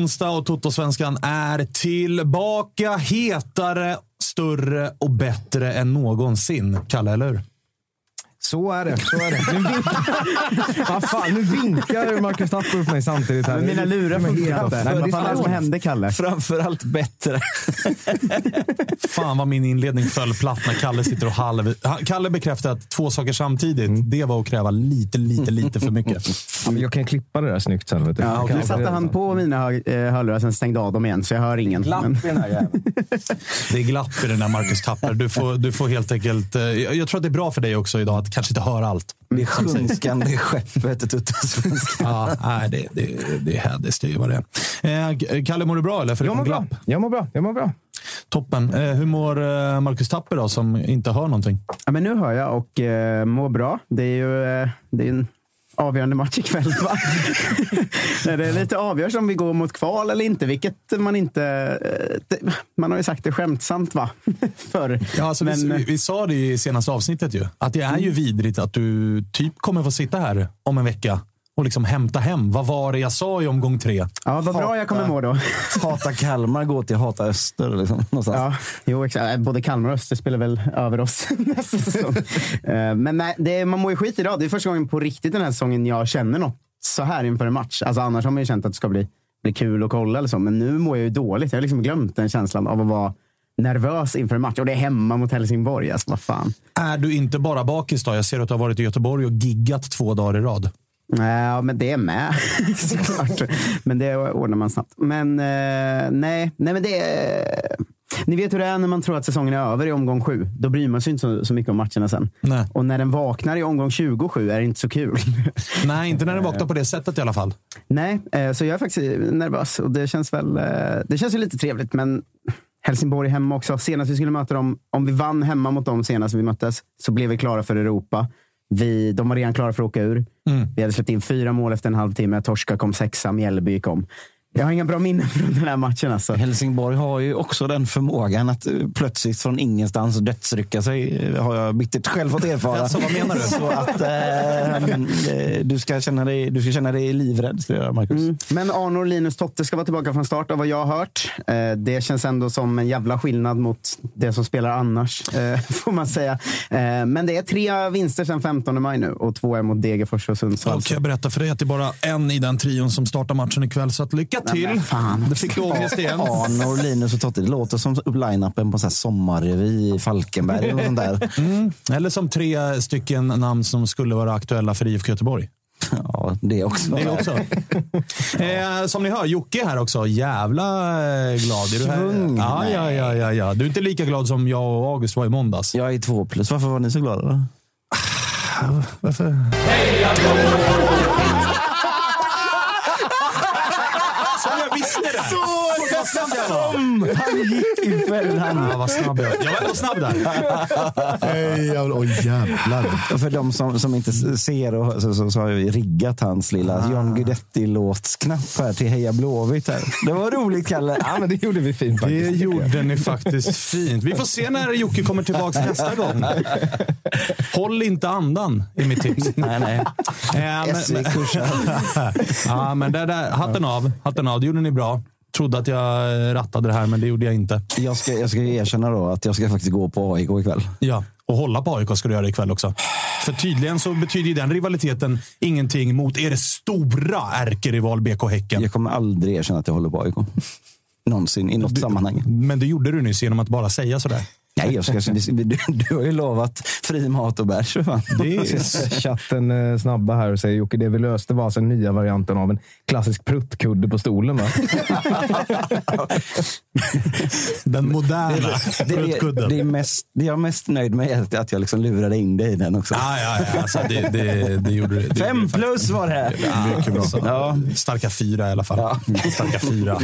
Onsdag och Toto-svenskan är tillbaka. Hetare, större och bättre än någonsin. Kalle, eller hur? Så är det. Så är det. Nu vinkar, Vad fan, nu vinkar Marcus Tapper upp mig samtidigt. Här. Men mina lurar funkar inte. Nej, Vad fan är det som Framförallt- hände, Kalle? Framförallt bättre. Fan vad min inledning föll platt när Kalle sitter och halv... Kalle bekräftar att två saker samtidigt, det var att kräva lite, lite, lite för mycket. Ja, men jag kan klippa det där snyggt sen. Vet du. Ja, kan nu satte han på mina eh, hörlurar, sen stängde av dem igen, så jag hör ingen. Men, Glapp i den här jäveln. Det är glapp i den där Marcus Tapper. Du får, du får helt enkelt... eh, Jag jag tror att det är bra för dig också idag att kanske inte höra allt. Det sjunkande skeppet Tuttosvenskan. Ja, nej, det, det, det, är hädiskt, det är ju vad det är. Eh, Kalle, mår du bra eller? Jag Förutom mår bra. Jag mår bra. Jag mår bra. Toppen. Eh, hur mår eh, Marcus Tapper då, som inte hör någonting? ja, men nu hör jag och eh, mår bra. Det är ju eh, det är en avgörande match ikväll. Va? Det är lite avgörs om vi går mot kval eller inte, vilket man inte... Eh, det, man har ju sagt det skämtsamt va? Förr. Ja, alltså Men, vi, vi, vi sa det i senaste avsnittet ju. Att det är ju vidrigt att du typ kommer få sitta här om en vecka och liksom hämta hem. Vad var det jag sa i omgång tre? ja, vad bra jag kommer må då. Hata Kalmar går till hata Öster. Liksom, någonstans. Ja, jo, exakt. Eh, Både Kalmar och Öster spelar väl över oss nästa säsong. Eh, Men nej, det man mår ju skit idag. Det är första gången på riktigt den här säsongen jag känner något så här inför en match. Alltså, annars har man ju känt att det ska bli, bli kul att kolla eller så. Men nu mår jag ju dåligt. Jag har liksom glömt den känslan av att vara nervös inför en match. Och det är hemma mot Helsingborg. Alltså, vad fan. Är du inte bara bakis då? Jag ser att du har varit i Göteborg och giggat två dagar i rad. Ja, men det är med såklart. Men det ordnar man snabbt. Men eh, nej, nej, men det är... Ni vet hur det är när man tror att säsongen är över i omgång sju. Då bryr man sig inte så, så mycket om matcherna sen. Nej. Och när den vaknar i omgång 27 är det inte så kul. Nej, inte när den vaknar på det sättet i alla fall. nej, eh, så jag är faktiskt nervös. Och det känns väl eh, det känns ju lite trevligt, men Helsingborg hemma också. Senast vi skulle möta dem, om vi vann hemma mot dem senast vi möttes, så blev vi klara för Europa. Vi, de var redan klara för att åka ur. Vi hade släppt in fyra mål efter en halvtimme. Torska kom sexa, Mjällby kom. Jag har inga bra minnen från den här matchen. Alltså. Helsingborg har ju också den förmågan att eh, plötsligt från ingenstans dödsrycka sig. eh, Har jag bittert själv fått erfara. Alltså, vad menar du? Så att eh, eh, du, ska känna dig, du ska känna dig livrädd, skulle jag göra, Marcus. Mm. Men Arnor Linus Totte ska vara tillbaka från start av vad jag har hört. Eh, det känns ändå som en jävla skillnad mot det som spelar annars, eh, får man säga. Eh, men det är tre vinster sedan 15 maj nu och två är mot Degerfors och Sundsvall. Då kan jag berätta för dig att det är bara en i den trion som startar matchen ikväll. Så att lycka till. fan. Det fick du ångest igen. Arnor, Linus och Totte. Det låter som line-upen på sommarrevy i Falkenberg. Eller, sånt där. Mm. Eller som tre stycken namn som skulle vara aktuella för IFK Göteborg. Ja, det också. Det också. eh, som ni hör, Jocke är här också. Jävla eh, glad. Är du här? Ja, ja, ja, ja, ja. Du är inte lika glad som jag och August var i måndags. Jag är två plus. Varför var ni så glada? Då? Varför? Som jag visste det! Snabb jag var. Han gick i fällan. Ja, vad snabb jag var. Jag var ändå snabb där. Hej, jävlar. Oj, jävlar. För de som, som inte ser och, så, så, så har vi riggat hans lilla John Guidetti-låtsknapp här till Heja Blåvitt. Här. Det var roligt, Kalle. Ja, men det gjorde vi fint Det faktiskt. gjorde ni faktiskt fint. Vi får se när Jocke kommer tillbaka nästa gång. Håll inte andan, är mitt tips. Nej, nej. SJ men, kursar. ja, men det där, hatten av. Hatten av. Det gjorde ni bra. Trodde att jag eh, rattade det här, men det gjorde jag inte. Jag ska, jag ska erkänna då att jag ska faktiskt gå på AIK ikväll. Ja, och hålla på AIK ska du göra ikväll också. För tydligen så betyder den rivaliteten ingenting mot er stora ärkerival BK Häcken. Jag kommer aldrig erkänna att jag håller på AIK. Någonsin i något sammanhang. Men det gjorde du nyss genom att bara säga sådär. Nej, jag ska, du, du har ju lovat fri mat och bärs. Det är, Chatten eh, snabba här och säger Jocke, det vi löste var alltså den nya varianten av en klassisk pruttkudde på stolen. Va? den moderna Det, det, pruttkudden. det, är mest, det jag är mest nöjd med är att, jag liksom lurade in dig i den också. Ja, ja, ja. Alltså, det, det, det gjorde det. Fem gjorde det plus var det! Mycket bra. Ja. Starka fyra i alla fall. Starka fyra.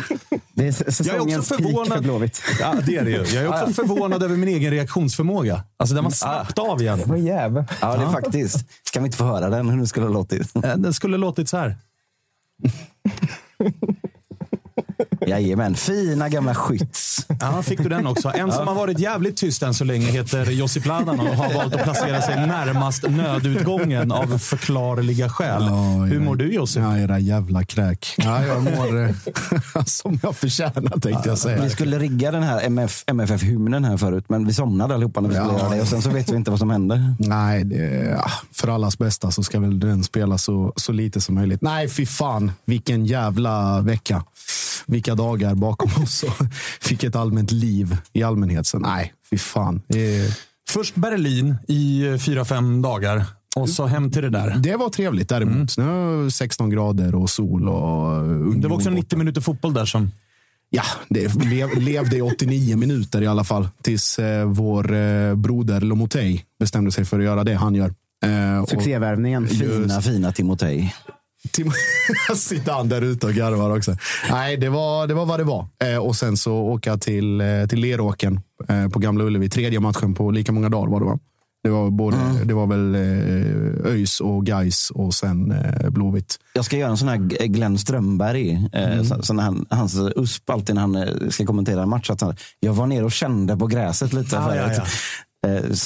Det är säsongens peak för Blåvitt. Ja, det är det ju. Jag är också förvånad över min egen reaktionsförmåga. Alltså, den var snabbt av igen. Vad jävel. Ja, det är faktiskt. Ska vi inte få höra den? Hur det skulle ha låtit? Eh, Den skulle låtit så här. Jajamän, fina gamla skytts. Ja, fick du den också. En som har varit jävligt tyst än så länge heter Josip Ladan och har valt att placera sig närmast nödutgången av förklarliga skäl. Hur mår du Josip? Ja, era jävla kräk. Ja, jag mår eh, som jag förtjänar tänkte jag säga. Vi skulle rigga den här MF, MFF-hymnen här förut, men vi somnade allihopa när vi skulle Ja. göra det. Och sen så vet vi inte vad som händer. Nej, det, ja, för allas bästa så ska väl den spela så, så lite som möjligt. Nej, fy fan. Vilken jävla vecka. Vilka dagar bakom oss. och Vilket allmänt liv i allmänhet. Så nej, fy fan. Det, Först Berlin i fyra fem dagar och så hem till det där. det var trevligt däremot. Nu 16 grader och sol. och Union Det var också borta. 90 minuter fotboll där som... Ja, det lev, levde i 89 minuter i alla fall. Tills eh, vår eh, broder Lomotey bestämde sig för att göra det han gör. Eh, Succévärvningen. Fina, fina Timotej. Tim- Sitter han där ute och garvar också. Nej, det var, det var vad det var. Eh, och sen så åka till, eh, till Leråken eh, på Gamla Ullevi. Tredje matchen på lika många dagar var det va? Det var, både, det var väl eh, ÖIS och Gais och sen eh, Blåvitt. Jag ska göra en sån här Glenn Strömberg. Eh, så, så när han, hans USP alltid när han eh, ska kommentera en match. Att han, jag var ner och kände på gräset lite. Ja, förut. ja, Så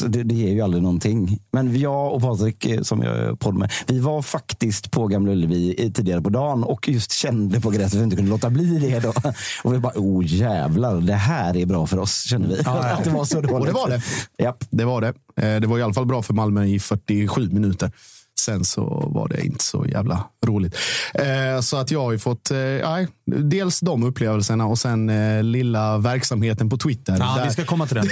det, det ger ju aldrig någonting. Men jag och Patrik, eh, som jag podd med, vi var faktiskt på Gamla Ullevi i- tidigare på dagen och just kände på gräset att vi inte kunde låta bli det. Då. Och vi bara, oh jävlar, det här är bra för oss, kände vi. Att det var så dåligt. Och det var det. Japp. Det var det. Eh, det var i alla fall bra för Malmö i 47 minuter. Sen så var det inte så jävla roligt. Eh, så att jag har ju fått eh, dels de upplevelserna och sen eh, lilla verksamheten på Twitter. Ja, Där- vi ska komma till den.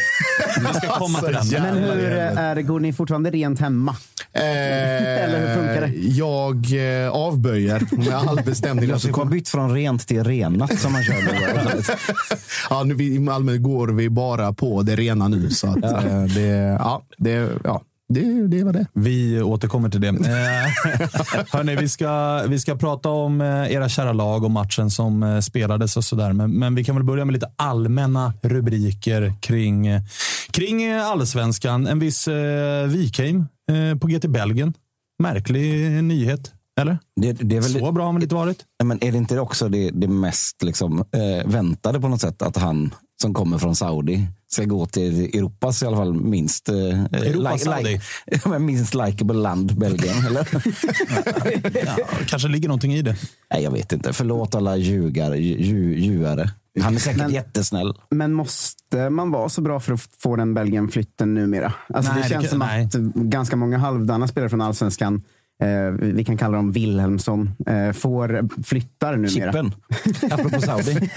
Vi ska komma till den. Alltså, Men hur eh, är det, går ni fortfarande rent hemma? Eller hur funkar det? Jag eh, avböjer med all bestämdhet. Josip har bytt från rent till renat som man kör nu. ja, nu, I Malmö går vi bara på det rena nu. Så att, eh, det, ja, det, ja, det, det var det. Vi återkommer till det. Eh, hörni, vi, ska, vi ska prata om eh, era kära lag och matchen som eh, spelades och sådär. Men, men vi kan väl börja med lite allmänna rubriker kring, kring allsvenskan. En viss eh, Wikheim eh, på GT Belgien. Märklig nyhet, eller? Det, det är väl, Så bra har väl inte varit? Men är det inte också det, det mest liksom, eh, väntade på något sätt att han som kommer från Saudi ska gå till Europas i alla fall minst, eh, Europas Saudi? ja, men minst likeable land, Belgien. Eller? Ja, kanske ligger någonting i det. Nej, jag vet inte. Förlåt alla ljugar, lju, ljuare. Han är säkert Men- jättesnäll. Men måste man vara så bra för att få den Belgien-flytten numera? Alltså Nej, det det känns kan- som nej. att ganska många halvdana spelare från allsvenskan eh, vi kan kalla dem Wilhelmsson, eh, får flyttar numera. Chippen. Apropå Saudi.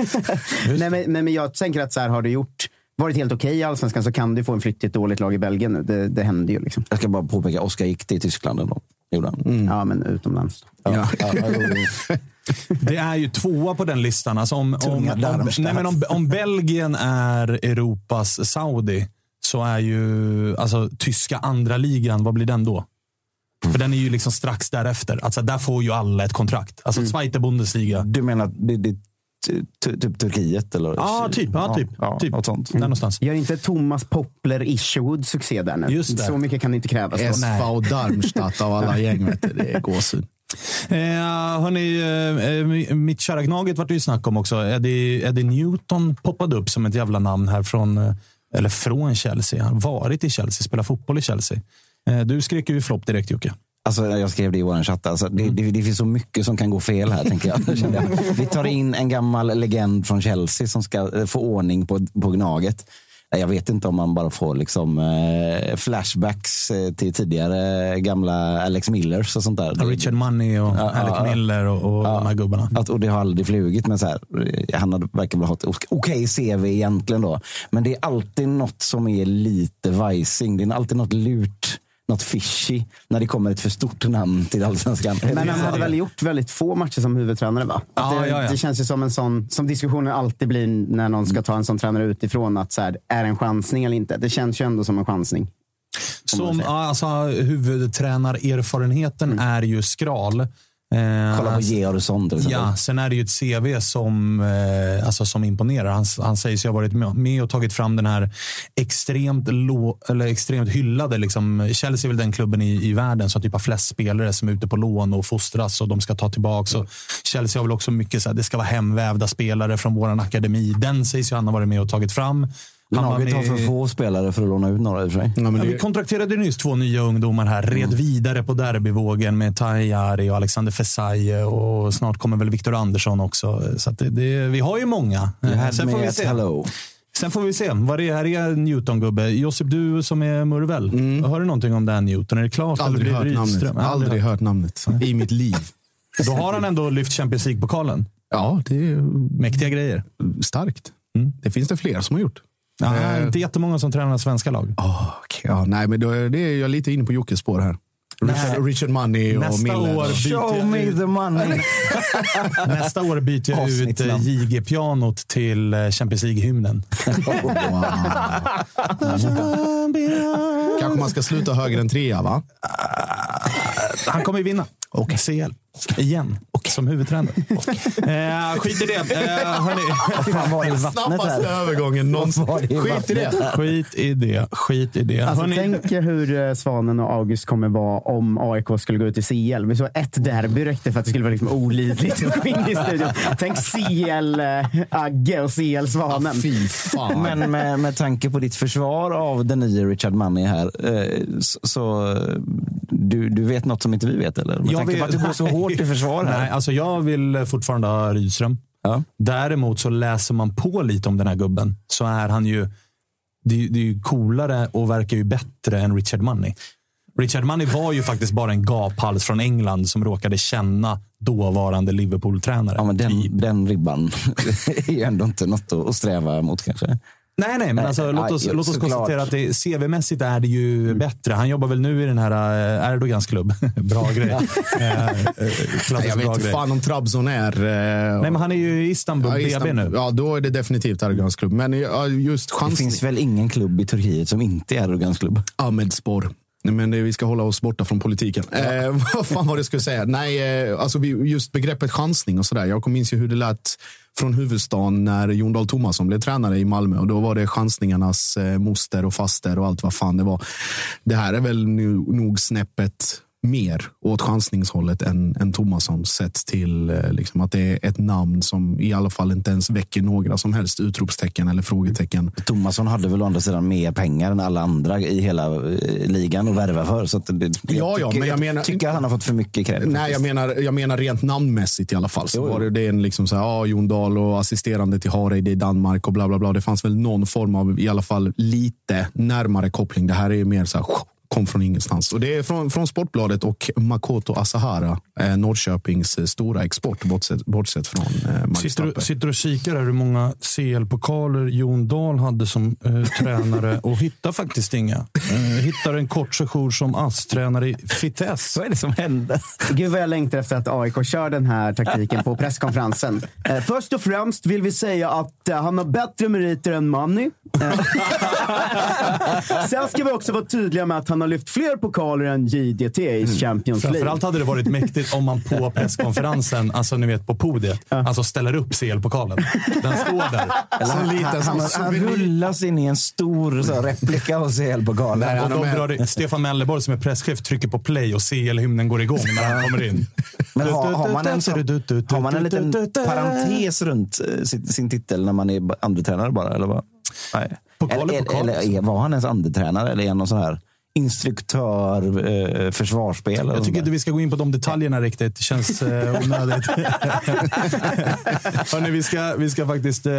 Nej, men, men, jag tänker att så här, har du gjort varit helt okej i allsvenskan så kan du få en flytt till ett dåligt lag i Belgien nu. Det, det händer ju. Liksom. Jag ska bara påpeka, Oskar gick till Tyskland ändå. Gjorde han. Mm. Ja, men utomlands. Ja. Det är ju tvåa på den listan. Alltså om, om, om, nej, men om, om Belgien är Europas Saudi så är ju alltså, tyska andra ligan, vad blir den då? För den är ju liksom strax därefter. Alltså, där får ju alla ett kontrakt. Alltså Zweite Bundesliga. Du menar att det, det, ty- typ Turkiet? Eller? Ja, typ. Ja, typ. Ja, typ. Något sånt. Där någonstans. Gör inte Thomas Poppler Isherwood succé där nu? Just det. Så mycket kan det inte krävas. SV Darmstadt av alla gäng. Vet du. Det är gåshud. Eh, hörni, eh, eh, mitt kära Gnaget vart det ju snack om också. Eddie, Eddie Newton poppade upp som ett jävla namn här från, eh, eller från Chelsea. Han har varit i Chelsea, spelar fotboll i Chelsea. Eh, du skrek ju flopp direkt Jocke. Alltså, jag skrev det i vår chatt. Alltså, det, det, det finns så mycket som kan gå fel här. tänker jag. Vi tar in en gammal legend från Chelsea som ska eh, få ordning på, på Gnaget. Eh, Jag vet inte om man bara får liksom, eh, flashbacks till tidigare gamla Alex Millers och sånt där. Richard Money och Ja, Alec ja, ja. Miller och, och de här gubbarna. Att, och det har aldrig flugit, men så här, han hade verkar väl ha ett ok- okej CV egentligen då. Men det är alltid något som är lite vajsing. Det är alltid något lurt, något fishy när det kommer ett för stort namn till allsvenskan. Men han hade väl gjort väldigt få matcher som huvudtränare va? Ja, det, ja, ja. det känns ju som en sån, som diskussionen alltid blir när någon ska ta en sån tränare utifrån. Att så här, är det en chansning eller inte? Det känns ju ändå som en chansning. Som, alltså, huvudtränarerfarenheten är ju skral. Eh, Kolla på Georgsson till exempel. Ja, sen är det ju ett CV som, eh, alltså, som imponerar. Han, han sägs ju ha varit med- med och tagit fram den här extremt, lå, eller extremt hyllade. Liksom, Chelsea är väl den klubben i, i världen som typ har flest spelare som är ute på lån och fostras och de ska ta tillbaka. Och Chelsea har väl också mycket så här, det ska vara hemvävda spelare från vår akademi. Den sägs ju han ha varit med och tagit fram. Laget har för få spelare för att låna ut några i och för sig. Ja, men Ja, det, vi kontrakterade nyss två nya ungdomar här. Red vidare på derbyvågen med Tajari och Alexander Fesaye och snart kommer väl Viktor Andersson också. Så att det, det, vi har ju många. Sen får, vi se. hello. Sen får vi se vad det här är Newton-gubbe. Josip, du som är Murvel. Hör du någonting om Dan Newton? Är det klart? Mm. aldrig eller hört namnet. Rydström? Aldrig hört namnet i mitt liv. Då har han ändå lyft Champions League-pokalen. Ja, det är Mäktiga grejer. starkt. Mm. Det finns det fler som har gjort. Ja, Eh, inte jättemånga som tränar svenska lag. Oh, ja, nej, men då, är- det är jag lite inne på Jockes spår här. Richard, Richard Money och Nästa Miller. år byter Show me ut- the money. Nästa år byter jag ut. JG-pianot till eh, Champions League-hymnen. Kanske man ska sluta högre än trea, va? Han kommer ju vinna. Och CL. Igen. Och som huvudtränare. eh, skit i det. Eh, hörni. Vad fan var det vattnet Snabbaste här? övergången någonsin. Skit i det. skit i det. Skit i det. Alltså, Hörni, tänk er hur eh, Svanen och August kommer vara om AIK skulle gå ut i CL. Vi såg ett derby räckte för att det skulle vara liksom olidligt att gå in i studion. Tänk CL-Agge och CL-Svanen. Fy fan. Men med, med tanke på ditt försvar av den nya Richard Money här, eh, så, så eh, du, du vet något som inte vi vet eller? Med jag tanke på att du går så hårt i försvar här. Nej, alltså jag vill fortfarande ha Rydström. Ja. Däremot så läser man på lite om den här gubben så är han ju det, det är ju coolare och verkar ju bättre än Richard Money. Richard Money var ju faktiskt bara en gaphals från England som råkade känna dåvarande Liverpool-tränare. Ja, men den, Typ. den ribban är ju ändå inte något att att sträva mot kanske. Nej, nej, men Nej, alltså, låt nej, oss, jo, låt oss konstatera att det, CV-mässigt är det ju bättre. Han jobbar väl nu i den här eh, Erdogans klubb. bra grej. Eh, eh, Nej, jag vet bra inte grej. fan om Trabzon är... eh, Nej, men han är ju i Istanbul ja, BB Istanbul. nu. Ja, då är det definitivt Erdogans klubb. Men ja, just Det chansning. finns väl ingen klubb i Turkiet som inte är Erdogans klubb? Ahmedspor. Nej, Men det, vi ska hålla oss borta från politiken. Eh, vad fan var det jag skulle säga? Nej, eh, alltså just begreppet chansning och sådär. Jag minns ju hur det lät från huvudstaden när Jon Dahl Tomasson blev tränare i Malmö. Och Då var det chansningarnas eh, moster och faster och allt vad fan det var. Det här är väl nu, nog snäppet mer åt chansningshållet än, än Tomasson sett till eh, liksom, att det är ett namn som i alla fall inte ens väcker några som helst utropstecken eller frågetecken. Tomasson hade väl å andra sidan mer pengar än alla andra i hela eh, ligan att värva för. Så att det, Ja, ja, tycker, men jag menar- tycker han har fått för mycket cred. Nej, jag menar, jag menar rent namnmässigt i alla fall. Så Jo, jo. var det, det en liksom så här, ja, Jon Dahl och assisterande till Hareide i Danmark och bla bla bla. Det fanns väl någon form av, i alla fall lite närmare koppling. Det här är ju mer så här, kom från ingenstans. Och det är från, från Sportbladet och Makoto Asahara, eh, Norrköpings eh, stora export, bortsett, bortsett från eh, Max Sitter du, sitter och kikar här hur många CL-pokaler Jon Dahl hade som eh, tränare och hittar faktiskt inga. Eh, hittar en kort sejour som ASS-tränare i Vitesse. Vad är det som händer? Gud vad jag längtar efter att AIK kör den här taktiken på presskonferensen. Eh, först och främst vill vi säga att eh, han har bättre meriter än Manny. Eh, Sen ska vi också vara tydliga med att han har lyft fler pokaler än JDT i Champions League. Framförallt hade det varit mäktigt om man på presskonferensen, alltså ni vet på podiet, alltså ställer upp CL-pokalen. Den står där. Eller han, liten han, sån han, han souvenir. rullas in i en stor så, replika av CL-pokalen. Det, Stefan Melleborg som är presschef trycker på play och CL-hymnen går igång när han kommer in. Men har, har, man en sån, har man en liten parentes runt eh, sin, sin titel när man är andretränare bara? Eller vad? Nej. Pokal är eller, eller, är- var han ens andretränare eller är han någon sån här instruktör, eh, försvarsspelare? Jag tycker inte vi ska gå in på de detaljerna riktigt. Det känns eh, onödigt. Hörrni, vi, ska, vi ska faktiskt eh,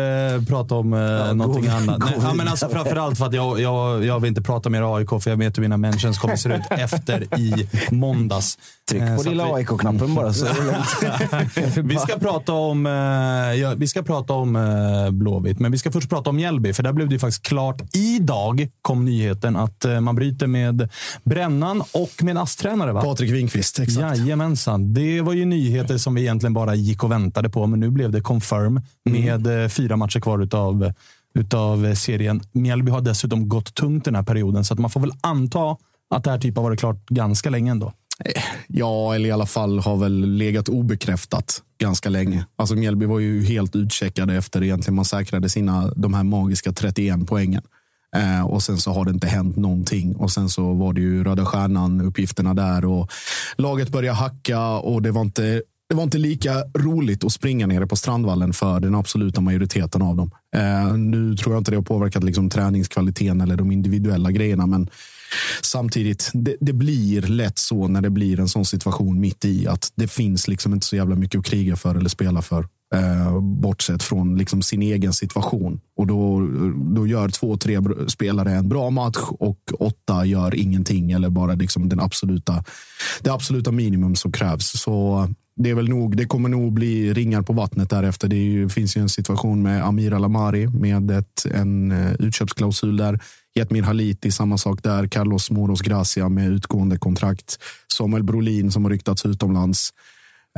prata om eh, Ja, någonting gå- annat. Nej, ja, men alltså, framförallt för att jag, jag, jag vill inte prata mer AIK, för jag vet hur mina mentions kommer se ut efter i måndags. Tryck Eh, på lilla vi- AIK-knappen bara. Så vi ska prata om, eh, ja, vi ska prata om eh, Blåvitt, men vi ska först prata om Mjällby. För där blev det ju faktiskt klart. Idag kom nyheten att eh, man bryter med Brännan och med ASS-tränare. Patrik Winkvist, exakt. Jajamensan. Det var ju nyheter som vi egentligen bara gick och väntade på, men nu blev det confirm med eh, fyra matcher kvar utav, utav serien. Mjällby har dessutom gått tungt den här perioden, så att man får väl anta att det här typ har varit klart ganska länge ändå. Ja, eller i alla fall har väl legat obekräftat ganska länge. Alltså Mjällby var ju helt utcheckade efter egentligen man säkrade sina, de här magiska 31 poängen. Eh, och sen så har det inte hänt någonting. Och sen så var det ju Röda Stjärnan, uppgifterna där och laget började hacka och det var inte det var inte lika roligt att springa nere på Strandvallen för den absoluta majoriteten av dem. Eh, nu tror jag inte det har påverkat liksom träningskvaliteten eller de individuella grejerna, men samtidigt, det, det blir lätt så när det blir en sån situation mitt i att det finns liksom inte så jävla mycket att kriga för eller spela för. Eh, bortsett från liksom sin egen situation. Och då, då gör två, tre spelare en bra match och åtta gör ingenting eller bara liksom den absoluta, det absoluta minimum som krävs. Så det är väl nog, det kommer nog bli ringar på vattnet därefter. Det ju, finns ju en situation med Amir Alamari med ett, en eh, utköpsklausul där. Jetmir Haliti, samma sak där. Carlos Moros Gracia med utgående kontrakt. Samuel Brolin som har ryktats utomlands.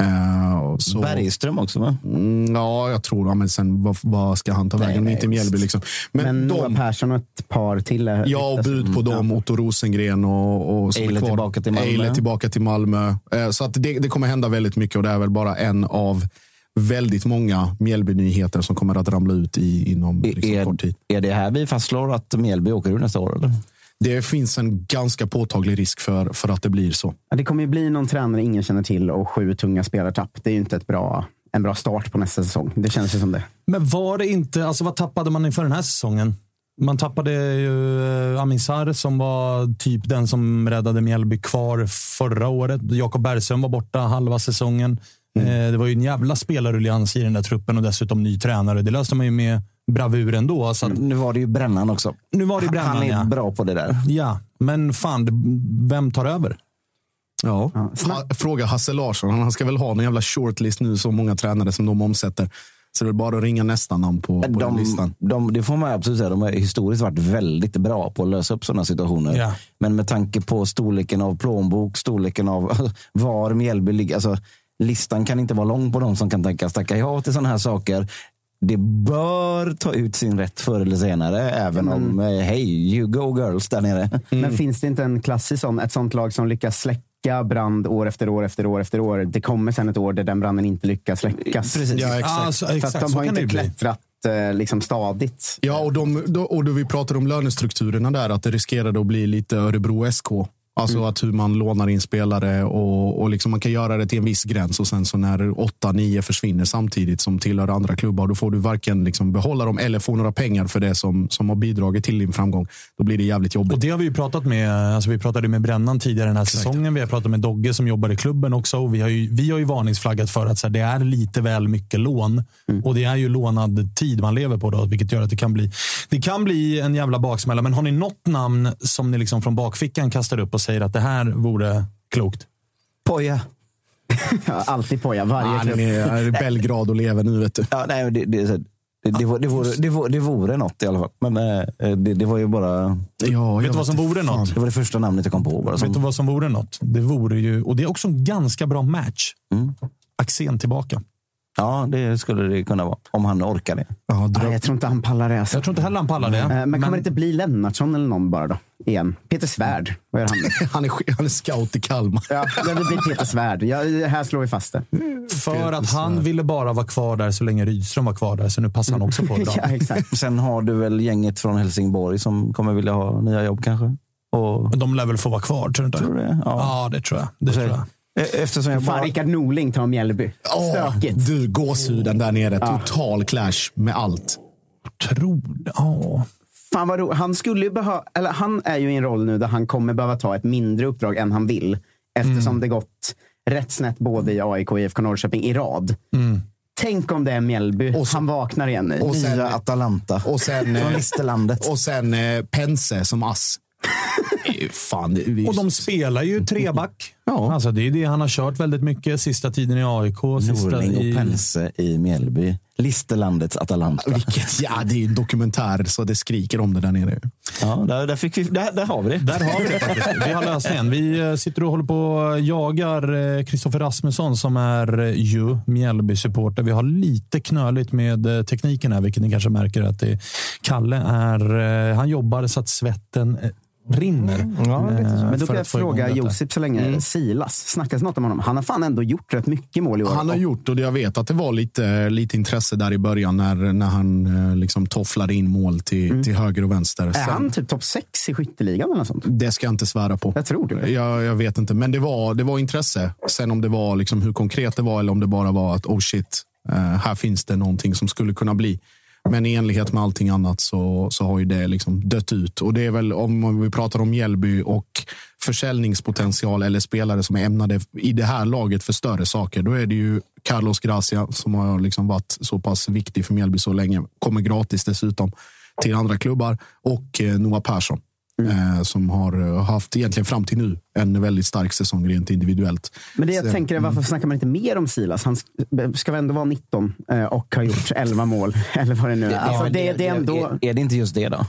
Eh, så, Bergström också va? Mm, ja, jag tror det. Men sen vad, ska han ta Nej, vägen? nej, Inte Mjällby liksom. Men, Men de, Noah Persson och ett par till. är- Ja, och bud på dem. Otto Rosengren och, och som är kvar. tillbaka till Malmö. Eile tillbaka till Malmö. Eh, Så att det, det kommer hända väldigt mycket och det är väl bara en av väldigt många Mjällby-nyheter som kommer att ramla ut i, inom liksom, kort tid. Är, är det här vi fastslår att Mjällby åker ur nästa år? Eller? Det finns en ganska påtaglig risk för, för att det blir så. Ja, Det kommer ju bli någon tränare ingen känner till och sju tunga spelartapp. Det är ju inte ett bra, en bra start på nästa säsong. Det känns ju som det. Men var det inte, alltså vad tappade man inför den här säsongen? Man tappade ju eh, Amin Sarr som var typ den som räddade Mjällby kvar förra året. Jakob Bergström var borta halva säsongen. Eh, Det var ju en jävla spelarruljans i den där truppen och dessutom ny tränare. Det löste man ju med bravur ändå. Så att, Nu var det ju Brännan också. nu var det Brännan, Han är ja. bra på det där. Ja, men fan, vem tar över? Ja. Ha, fråga Hasse Larsson. Han ska väl ha en jävla shortlist nu, så många tränare som de omsätter. Så det är bara att ringa nästa namn på, på den De, listan. de, det får man absolut säga. De har historiskt varit väldigt bra på att lösa upp sådana situationer. Ja. Men med tanke på storleken av plånbok, storleken av var Mjällby ligger. Alltså, listan kan inte vara lång på de som kan tänka tacka ja till sådana här saker. Det bör ta ut sin rätt förr eller senare, även om, eh, hej, you go girls där nere. Men finns det inte en klassisk sån, ett sånt lag som lyckas släcka brand år efter år efter år efter år? Det kommer sen ett år där den branden inte lyckas släckas. Precis. Ja, exakt. Ja, så- För exakt, att de har inte klättrat eh, liksom stadigt. Ja, och, de, då, och då vi pratade om lönestrukturerna där, att det riskerade att bli lite Örebro SK. Alltså att hur man lånar in spelare och, och liksom man kan göra det till en viss gräns och sen så när åtta, nio försvinner samtidigt som tillhör andra klubbar, då får du varken liksom behålla dem eller få några pengar för det som, som har bidragit till din framgång. Då blir det jävligt jobbigt. Och det har vi ju pratat med. Alltså vi pratade med Brännan tidigare den här säsongen. Vi har pratat med Dogge som jobbar i klubben också. Och vi, har ju, vi har ju varningsflaggat för att så här, det är lite väl mycket lån. Och det är ju lånad tid man lever på, då, vilket gör att det kan bli, det kan bli en jävla baksmälla. Men har ni något namn som ni liksom från bakfickan kastar upp och säger att det här vore klokt? Poja. Ja, alltid poja, varje Ah, klubb. är Belgrad och lever nu, vet du. Ja, nej, det, det, det, det, vore, det, vore, det, vore, det vore något i alla fall. Men eh, det, det var ju bara... Ja, Vet du vad som vore något? Det var det första namnet jag kom på. Bara, som, Vet du vad som vore något? Det vore ju, och det är också en ganska bra match. Mm. Axén tillbaka. Ja, det skulle det kunna vara. Om han orkar det. Ja, Nej, jag tror inte han pallar det. Alltså. Jag tror inte heller han pallar det. Eh, Men kan det inte bli Lennartsson eller någon bara då? Igen. Peter Svärd. Vad gör han? då? han, är, han är scout i Kalmar. Ja, det blir Peter Svärd. Ja, här slår vi fast det. För att han ville bara vara kvar där så länge Rydström var kvar där. Så nu passar han också på det. Ja, exakt. Sen har du väl gänget från Helsingborg som kommer vilja ha nya jobb kanske? Och, De lär väl få vara kvar, tror du inte? tror du det? Ja. Ja, det tror jag. Det tror jag. E- Eftersom jag Fan, bara... Rickard Norling tar Mjällby. Stökigt. Du, gåshuden där nere. Total clash med allt. Tror ja. Fan vad ro- han skulle ju behöva, eller han är ju i en roll nu där han kommer behöva ta ett mindre uppdrag än han vill. Eftersom Mm. det gått rätt snett både i AIK och IFK Norrköping i rad. Tänk om det är Mjällby Mm. Och så- han vaknar igen i. och sen- Nya Atalanta. Och sen, Från eh, Listerlandet. och sen eh, Pense som ass. Eh, Fan, ju- Och de spelar ju treback. Ja. Alltså, det är det han har kört väldigt mycket. Sista tiden i AIK. Sista Norling i... och Pense i Mjällby. Listerlandets Atalanta. Vilket, ja, det är en dokumentär så det skriker om det där nere. Ja, där, där, fick vi, där, där har vi det. Där har vi det faktiskt. Vi har lösningen. Vi eh, sitter och håller på och jagar Kristoffer Rasmusson som är eh, ju Mjällby-supporter. Vi har lite knöligt med eh, tekniken här, vilket ni kanske märker att det, Kalle är, eh, han jobbar så att svetten eh, rinner. Ja. Eh, Men då kan jag fråga. Josip så länge. Mm. Silas, snackas något om honom? Han har fan ändå gjort rätt mycket mål i år. Han har gjort och jag vet att det var lite, lite intresse där i början när, när han eh, liksom tofflade in mål till, till höger och vänster. Mm. Är Sen- han typ topp sex i skytteligan eller något sånt? Det ska jag inte svära på. Jag tror det. Jag, jag vet inte, men det var, det var intresse. Sen om det var liksom hur konkret det var eller om det bara var att oh shit, eh, här finns det någonting som skulle kunna bli. Men i enlighet med allting annat så, så har ju det liksom dött ut. Och det är väl om vi pratar om Mjällby och försäljningspotential eller spelare som är ämnade i det här laget för större saker. Då är det ju Carlos Gracia som har liksom varit så pass viktig för Mjällby så länge. Kommer gratis dessutom till andra klubbar. Och eh, Noah Persson. Eh, som har eh, haft egentligen fram till nu en väldigt stark säsong rent individuellt. Men det jag Så- tänker är varför snackar man inte mer om Silas? Han sk- ska väl ändå vara 19 eh, och har gjort 11 mål. Eller vad det nu är. Alltså, det, det är ändå... Är, är det inte just det då?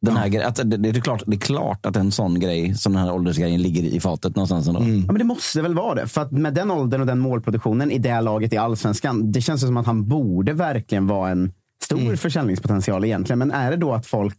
Den här, att, det, det, är klart, det är klart att en sån grej, som den här åldersgrejen, ligger i fatet någonstans. Ändå. Ja, men det måste väl vara det. För att med den åldern och den målproduktionen i det laget i allsvenskan. Det känns som att han borde verkligen vara en stor försäljningspotential egentligen. Men är det då att folk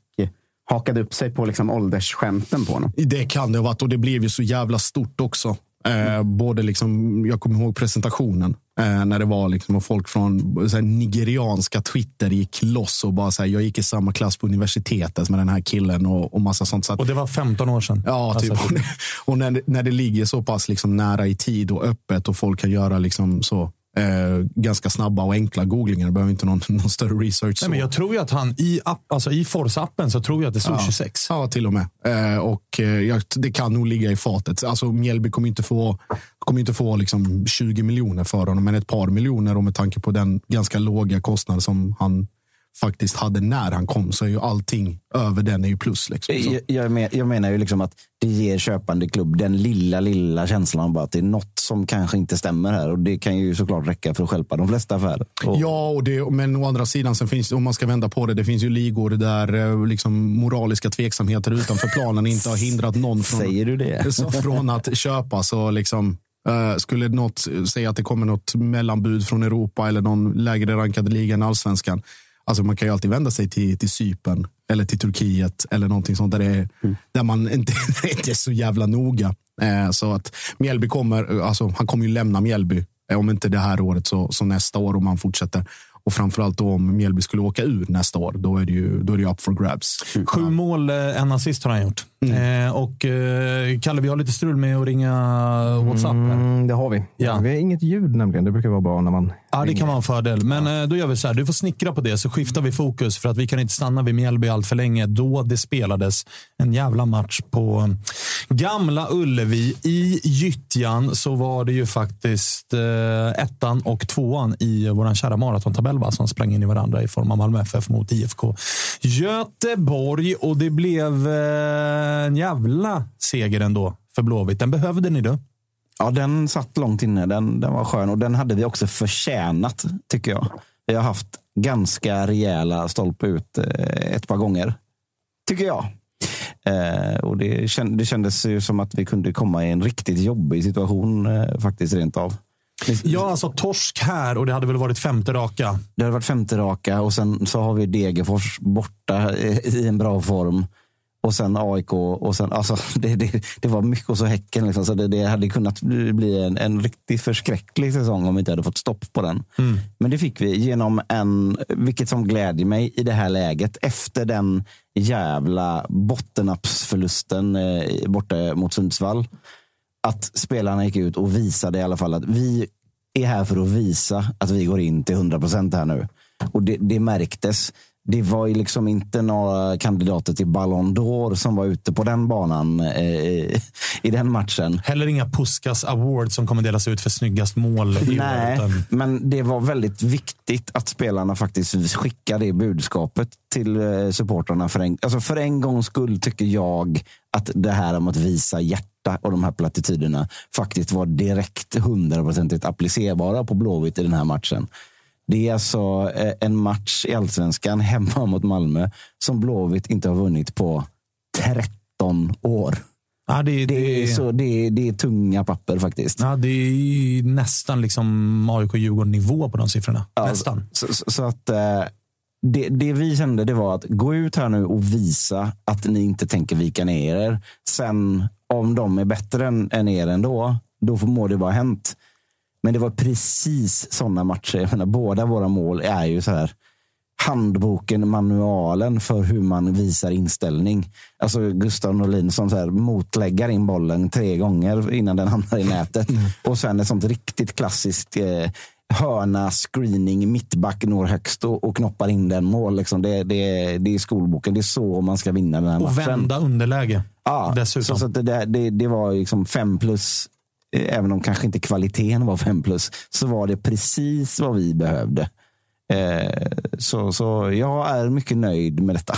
hakade upp sig på liksom åldersskämten på honom? Det kan det ha varit och det blev ju så jävla stort också. Eh, både liksom, jag kommer ihåg presentationen eh, när det var liksom, och folk från så här, nigerianska Twitter gick loss och bara så här, jag gick i samma klass på universitetet med den här killen och, och massa sånt. Så att, Och det var 15 år sedan. Ja, typ. Alltså, och när, det- när det ligger så pass liksom nära i tid och öppet och folk kan göra liksom så eh, ganska snabba och enkla googlingar. Det behöver inte någon, någon större research. Nej, men jag tror ju att han i, app, alltså i Forza-appen så tror jag att det stod Ja. 26. Ja, till och med. Eh, och eh, det kan nog ligga i fatet. Alltså, Mjällby kommer inte få, kommer inte få liksom 20 miljoner för honom, men ett par miljoner och med tanke på den ganska låga kostnad som han faktiskt hade när han kom så är ju allting över den är ju plus. Liksom. Jag, jag, men, jag menar ju liksom att det ger köpande klubb den lilla, lilla känslan bara att det är något som kanske inte stämmer här. Och det kan ju såklart räcka för att stjälpa de flesta affärer. Och, Ja, och det, men å andra sidan, sen finns, om man ska vända på det, det finns ju ligor där eh, liksom, moraliska tveksamheter utanför planen inte har hindrat någon från, Säger du det? så från att köpa. Så liksom, eh, skulle något säga att det kommer något mellanbud från Europa eller någon lägre rankad liga än allsvenskan. Alltså man kan ju alltid vända sig till, till Cypern eller till Turkiet eller någonting sånt där, det är, där man inte, inte är så jävla noga. Eh, så att Mjällby kommer, alltså, han kommer ju lämna Mjällby. Eh, Om inte det här året så, så nästa år om han fortsätter. Och framförallt då om Mjällby skulle åka ur nästa år, då är det ju, då är det up for grabs. Sju mål, eh, en assist har han gjort. Eh, och eh, Kalle, vi har lite strul med att ringa WhatsApp. Mm, det har vi. Ja. Vi har inget ljud nämligen. Det brukar vara bra när man... Ja, det kan vara en fördel. Men eh, då gör vi så här. Du får snickra på det, så skiftar vi fokus. För att vi kan inte stanna vid Mjällby allt för länge. Då det spelades en jävla match på Gamla Ullevi. I gyttjan så var det ju faktiskt eh, ettan och tvåan i vår kära maratontabell som sprang in i varandra i form av Malmö FF mot IFK Göteborg. Och det blev eh, en jävla seger ändå för Blåvitt. Den behövde ni då. Ja, den satt långt inne. Den, den var skön och den hade vi också förtjänat, tycker jag. Vi har haft ganska rejäla stolpe ut eh, ett par gånger, tycker jag. Eh, och det, känd, det kändes ju som att vi kunde komma i en riktigt jobbig situation, eh, faktiskt rent av. Ja, alltså torsk här och det hade väl varit femte raka. Det hade varit femte raka och sen så har vi Degerfors borta i en bra form. Och sen AIK och sen, alltså, det, det, det var mycket och så Häcken. Liksom, så det, det hade kunnat bli en, en riktigt förskräcklig säsong om vi inte hade fått stopp på den. Mm. Men det fick vi genom en, vilket som glädjer mig i det här läget, efter den jävla bottennappsförlusten eh, borta mot Sundsvall. Att spelarna gick ut och visade i alla fall att vi är här för att visa att vi går in till 100 procent här nu. Och det, det märktes det var ju liksom inte några kandidater till Ballon d'Or som var ute på den banan eh, i den matchen. Heller inga Puskas Award som kommer delas ut för snyggast mål. Nej, utan- men det var väldigt viktigt att spelarna faktiskt skickade det budskapet till eh, supportrarna. För en, alltså för en gångs skull tycker jag att det här om att visa hjärta och de här plattityderna faktiskt var direkt hundraprocentigt applicerbara på Blåvitt i den här matchen. Det är alltså eh, en match i allsvenskan hemma mot Malmö som Blåvitt inte har vunnit på 13 år. Ja, det, Det är, så, det, det är tunga papper faktiskt. Ja, det är nästan liksom AIK-Djurgården-nivå på de siffrorna. Ja, nästan. Så, så, så att eh, det, det vi kände det var att gå ut här nu och visa att ni inte tänker vika ner er. Sen om de är bättre än, än er ändå, då får- må det vara hänt. Men det var precis sådana matcher. Jag menar, båda våra mål är ju så här handboken, manualen för hur man visar inställning. Alltså Gustav Norlin som så här motläggar in bollen tre gånger innan den hamnar i nätet. Och sen ett sånt riktigt klassiskt eh, hörna, screening, mittback når högst och, och knoppar in den mål. Liksom. Det, det, det är skolboken. Det är så man ska vinna den här Och matchen. vända underläge. Ja, Dessutom. Så, så det, det, det var liksom fem plus. Eh, Även om kanske inte kvaliteten var fem plus, så var det precis vad vi behövde. Eh, så, så jag är mycket nöjd med detta.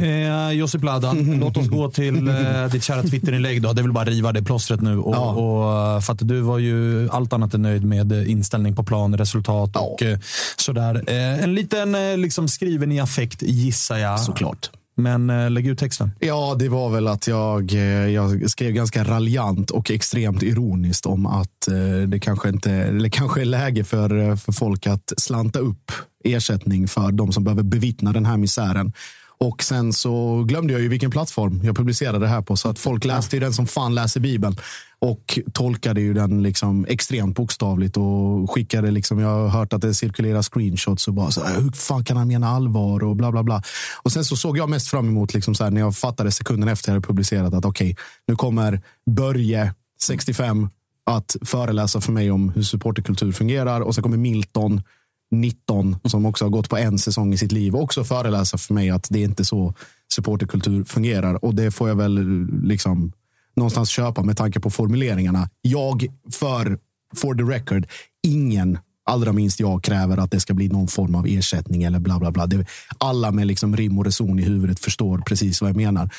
Eh, Josip Lada, låt oss gå till eh, ditt kära Twitterinlägg. Då. Det väl bara riva det plåstret nu. Och, Ja. och, för att du var ju allt annat än nöjd med eh, inställning på plan, resultat och eh, sådär. Eh, en liten eh, liksom skriven i affekt gissar jag. Såklart. Men eh, lägg ut texten. Ja, det var väl att jag, eh, jag skrev ganska raljant och extremt ironiskt om att eh, det kanske, inte, eller kanske är läge för, eh, för folk att slanta upp ersättning för de som behöver bevittna den här misären. Och sen så glömde jag ju vilken plattform jag publicerade det här på. Så att folk läste ju den som fan läser Bibeln. Och tolkade ju den liksom extremt bokstavligt och skickade liksom. Jag har hört att det cirkulerar screenshots och bara så här, hur fan kan han mena allvar och bla bla bla. Och sen så såg jag mest fram emot liksom så här, när jag fattade sekunden efter jag hade publicerat att okej, nu kommer Börje 65 att föreläsa för mig om hur supporterkultur fungerar och sen kommer Milton 19 som också har gått på en säsong i sitt liv också föreläsa för mig att det är inte så supporterkultur fungerar. Och det får jag väl liksom någonstans köpa med tanke på formuleringarna. Jag, för for the record, ingen, allra minst jag, kräver att det ska bli någon form av ersättning eller bla bla bla. Det, alla med liksom rim och reson i huvudet förstår precis vad jag menar.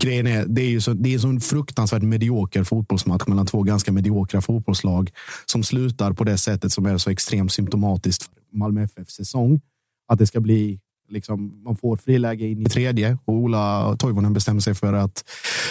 Grejen är, det är ju så, det är en fruktansvärt medioker fotbollsmatch mellan två ganska mediokra fotbollslag som slutar på det sättet som är så extremt symptomatiskt för Malmö FF säsong. Att det ska bli Liksom, man får friläge in i tredje och Ola Toivonen bestämmer sig för att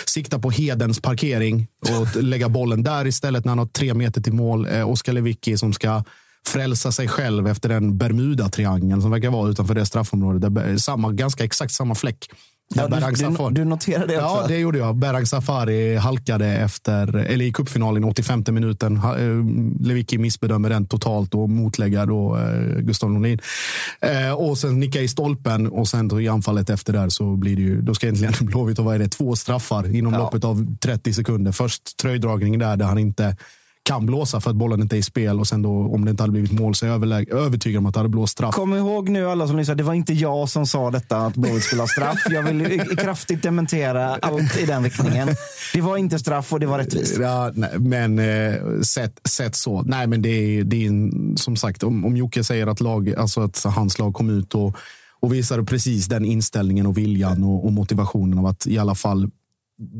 sikta på Hedens parkering och lägga bollen där istället när han har tre meter till mål. Eh, Oskar Lewicki som ska frälsa sig själv efter den Bermuda-triangeln som verkar vara utanför det straffområdet. Där, eh, samma, ganska exakt samma fläck Ja, Berang du, Safari- du noterade det också? Ja, det gjorde jag. Berang Safari halkade efter, eller i cupfinalen i 85 minuten. Eh, Lewicki missbedömer den totalt och motläggar då eh, Gustav Norlin. Eh, och sen nickar i stolpen och sen i anfallet efter där så blir det ju, då ska egentligen Blåvitt ha vad är det, två straffar inom Ja. loppet av 30 sekunder. Först tröjdragning där, där han inte kan blåsa för att bollen inte är i spel och sen då om det inte hade blivit mål så är jag övertygad om att det hade blåst straff. Kom ihåg nu alla som lyssnar, det var inte jag som sa detta att Blåvitt skulle ha straff. Jag vill kraftigt dementera allt i den riktningen. Det var inte straff och det var rättvist. Ja, nej, men eh, sett, sett så. Nej, men det är, det är en, som sagt, om, om Jocke säger att, lag, alltså att hans lag kom ut och, och visade precis den inställningen och viljan och, och motivationen av att i alla fall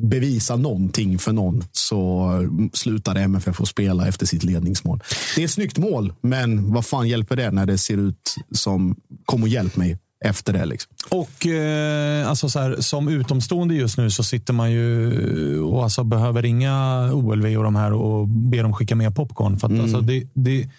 bevisa någonting för någon så slutade MFF att spela efter sitt ledningsmål. Det är ett snyggt mål, men vad fan hjälper det när det ser ut som kom och hjälp mig efter det. Liksom. Och eh, alltså så här, som utomstående just nu så sitter man ju och alltså behöver ringa OLV och de här och be dem skicka med popcorn. För att, Mm. alltså, det, det,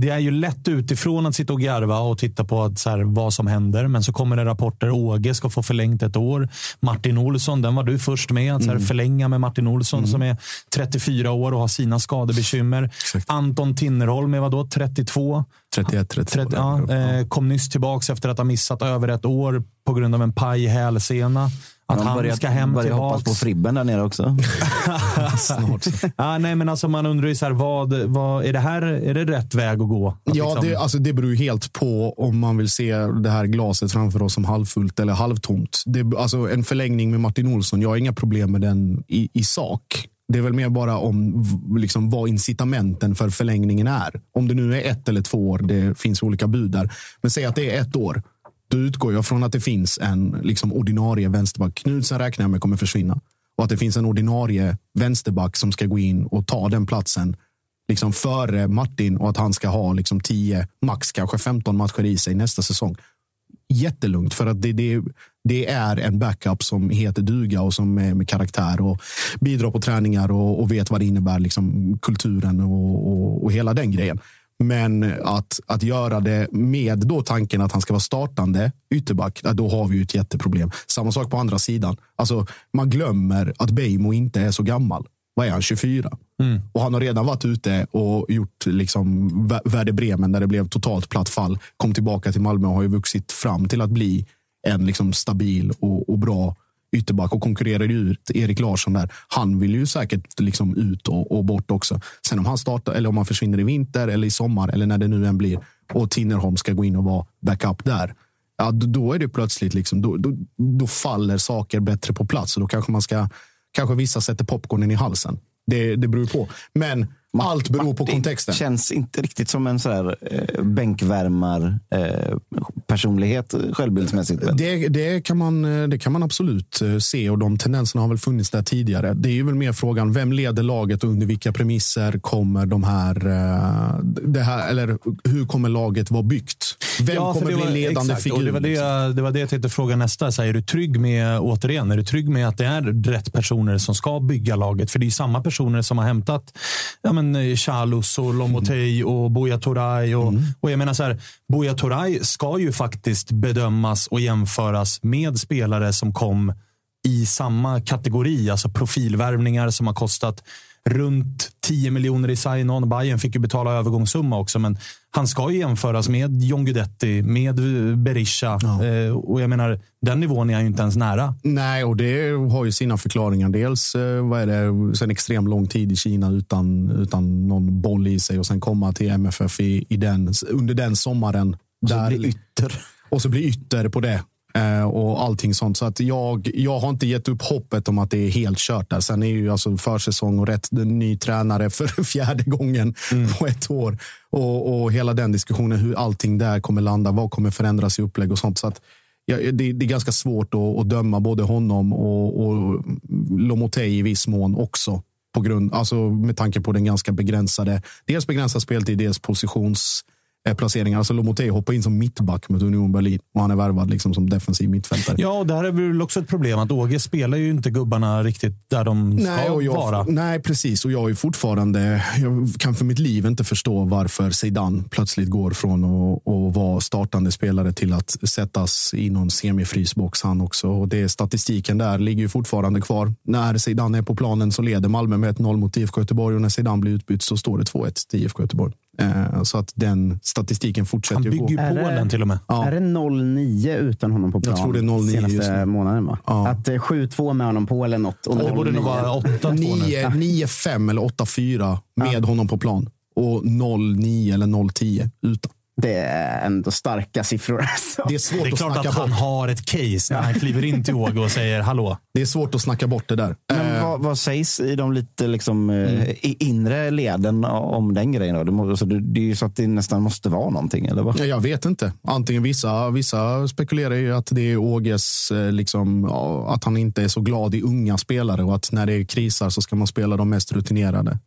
det är ju lätt utifrån att sitta och garva och titta på att, så här, vad som händer. Men så kommer det rapporter. Åge ska få förlängt ett år. Martin Olsson, den var du först med att så Mm. här, förlänga med Martin Olsson som är 34 år och har sina skadebekymmer. Anton Tinnerholm är vadå, 32? 31, 32. 30, ja, eh, kom nyss tillbaka efter att ha missat över ett år på grund av en paj hälsena. Att han börjar, ska hem börjar hoppas på Fribben där nere också. ja, nej, men alltså man undrar ju så här, vad, vad, är, det här, är det rätt väg att gå? Att Ja, liksom- det, alltså, det beror ju helt på om man vill se det här glaset framför oss som halvfullt eller halvtomt. Det, alltså, en förlängning med Martin Olsson, jag har inga problem med den i, i sak. Det är väl mer bara om liksom, vad incitamenten för förlängningen är. Om det nu är ett eller två år, det finns olika bud där. Men säg att det är ett år. Då utgår jag från att det finns en liksom, ordinarie vänsterback. Knudsen räknar jag med kommer försvinna. Och att det finns en ordinarie vänsterback som ska gå in och ta den platsen liksom före Martin och att han ska ha liksom 10, max kanske 15 matcher i sig nästa säsong. Jättelugnt för att det, det, det är en backup som heter duga och som är med karaktär och bidrar på träningar och, och vet vad det innebär, liksom kulturen och, och, och hela den grejen. Men att, att göra det med då tanken att han ska vara startande ytterback, då har vi ju ett jätteproblem. Samma sak på andra sidan. Alltså, man glömmer att Beijmo inte är så gammal. Vad är han? 24? Och han har redan varit ute och gjort liksom Werder Bremen där det blev totalt platt fall. Kom tillbaka till Malmö och har ju vuxit fram till att bli en liksom stabil och, och bra ytterback och konkurrerar ut Erik Larsson där. Han vill ju säkert liksom ut och, och bort också. Sen om han startar eller om han försvinner i vinter eller i sommar eller när det nu än blir och Tinnerholm ska gå in och vara backup där. Ja, då- då är det plötsligt liksom, då, då, då faller saker bättre på plats och då kanske man ska kanske vissa sätter popcornen i halsen. Det, det beror på. Men allt beror på Martin kontexten. känns inte riktigt som en sådär eh, bänkvärmar eh, personlighet självbildsmässigt. väl? Det, det, kan man, eh, det kan man absolut eh, se och de tendenserna har väl funnits där tidigare. Det är ju väl mer frågan, vem leder laget och under vilka premisser kommer de här, eh, det här eller hur kommer laget vara byggt? Vem Ja, kommer det bli var- ledande exakt, figur? Det, var det, liksom? jag- det var det jag tänkte fråga nästa. Så här, är du trygg med, återigen, är du trygg med att det är rätt personer som ska bygga laget? För det är ju samma personer som har hämtat ja, men, eh, Chalus och Lomotey och Buya Turay. Och, och jag menar så här, Buya Turay ska ju faktiskt bedömas och jämföras med spelare som kom i samma kategori, alltså profilvärvningar som har kostat runt 10 miljoner i sign-on. Bayern fick ju betala övergångssumma också, men han ska ju jämföras med John Guidetti, med Berisha. Eh, och jag menar, den nivån är han ju inte ens nära. Nej, och det har ju sina förklaringar. Dels eh, vad är det, sen extremt lång tid i Kina utan, utan någon boll i sig och sen komma till MFF i, i den, under den sommaren. Och så där- blir ytter. och så blir ytter på det. Eh, och allting sånt. Så att jag, jag har inte gett upp hoppet om att det är helt kört där. Sen är ju alltså försäsong och rätt ny tränare för fjärde gången på ett år. Och, och hela den diskussionen, hur allting där kommer landa. Vad kommer förändras i upplägg och sånt. Så att, ja, det, det är ganska svårt att, att döma både honom och, och Lomotey i viss mån också. På grund, alltså med tanke på den ganska begränsade, dels begränsad speltid, dels positions placeringar. Alltså Lomotey hoppar in som mittback mot Union Berlin och han är värvad liksom som defensiv mittfältare. Ja, och där är väl också ett problem att Åge spelar ju inte gubbarna riktigt där de ska Nej, jag, vara. nej, precis. Och jag är fortfarande, jag kan för mitt liv inte förstå varför Zidane plötsligt går från att, att vara startande spelare till att sättas i någon semifrysbox han också. Och det, statistiken där ligger ju fortfarande kvar. När Zidane är på planen så leder Malmö med 1-0 mot IFK Göteborg och när Zidane blir utbytt så står det 2-1 till IFK Göteborg. Eh, Så att den statistiken fortsätter Han ju bygger ju gå. Är det- till och med. Ja. Är det 0-9 utan honom på plan? tror det är 0-9 just senaste nu. månaden. Va? Ja. Att eh, 7-2 med honom på eller något. Och Det borde nog 0-9. vara 8-2 nu. 9 9-5 eller 8-4 med honom på plan och 0-9 eller 0-10 utan. Det är ändå starka siffror. Alltså. Det är svårt Det är att klart snacka att han bort. har ett case när han kliver in till Åge och säger hallå. Det är svårt att snacka bort det där. Men Eh, vad, vad sägs i de lite liksom, eh, i inre leden om den grejen? Då? Det, må, alltså, det, det är ju så att det nästan måste vara någonting, eller vad? Ja, Jag vet inte. Antingen vissa, vissa spekulerar ju att det är Åges, eh, liksom, att han inte är så glad i unga spelare och att när det krisar så ska man spela de mest rutinerade.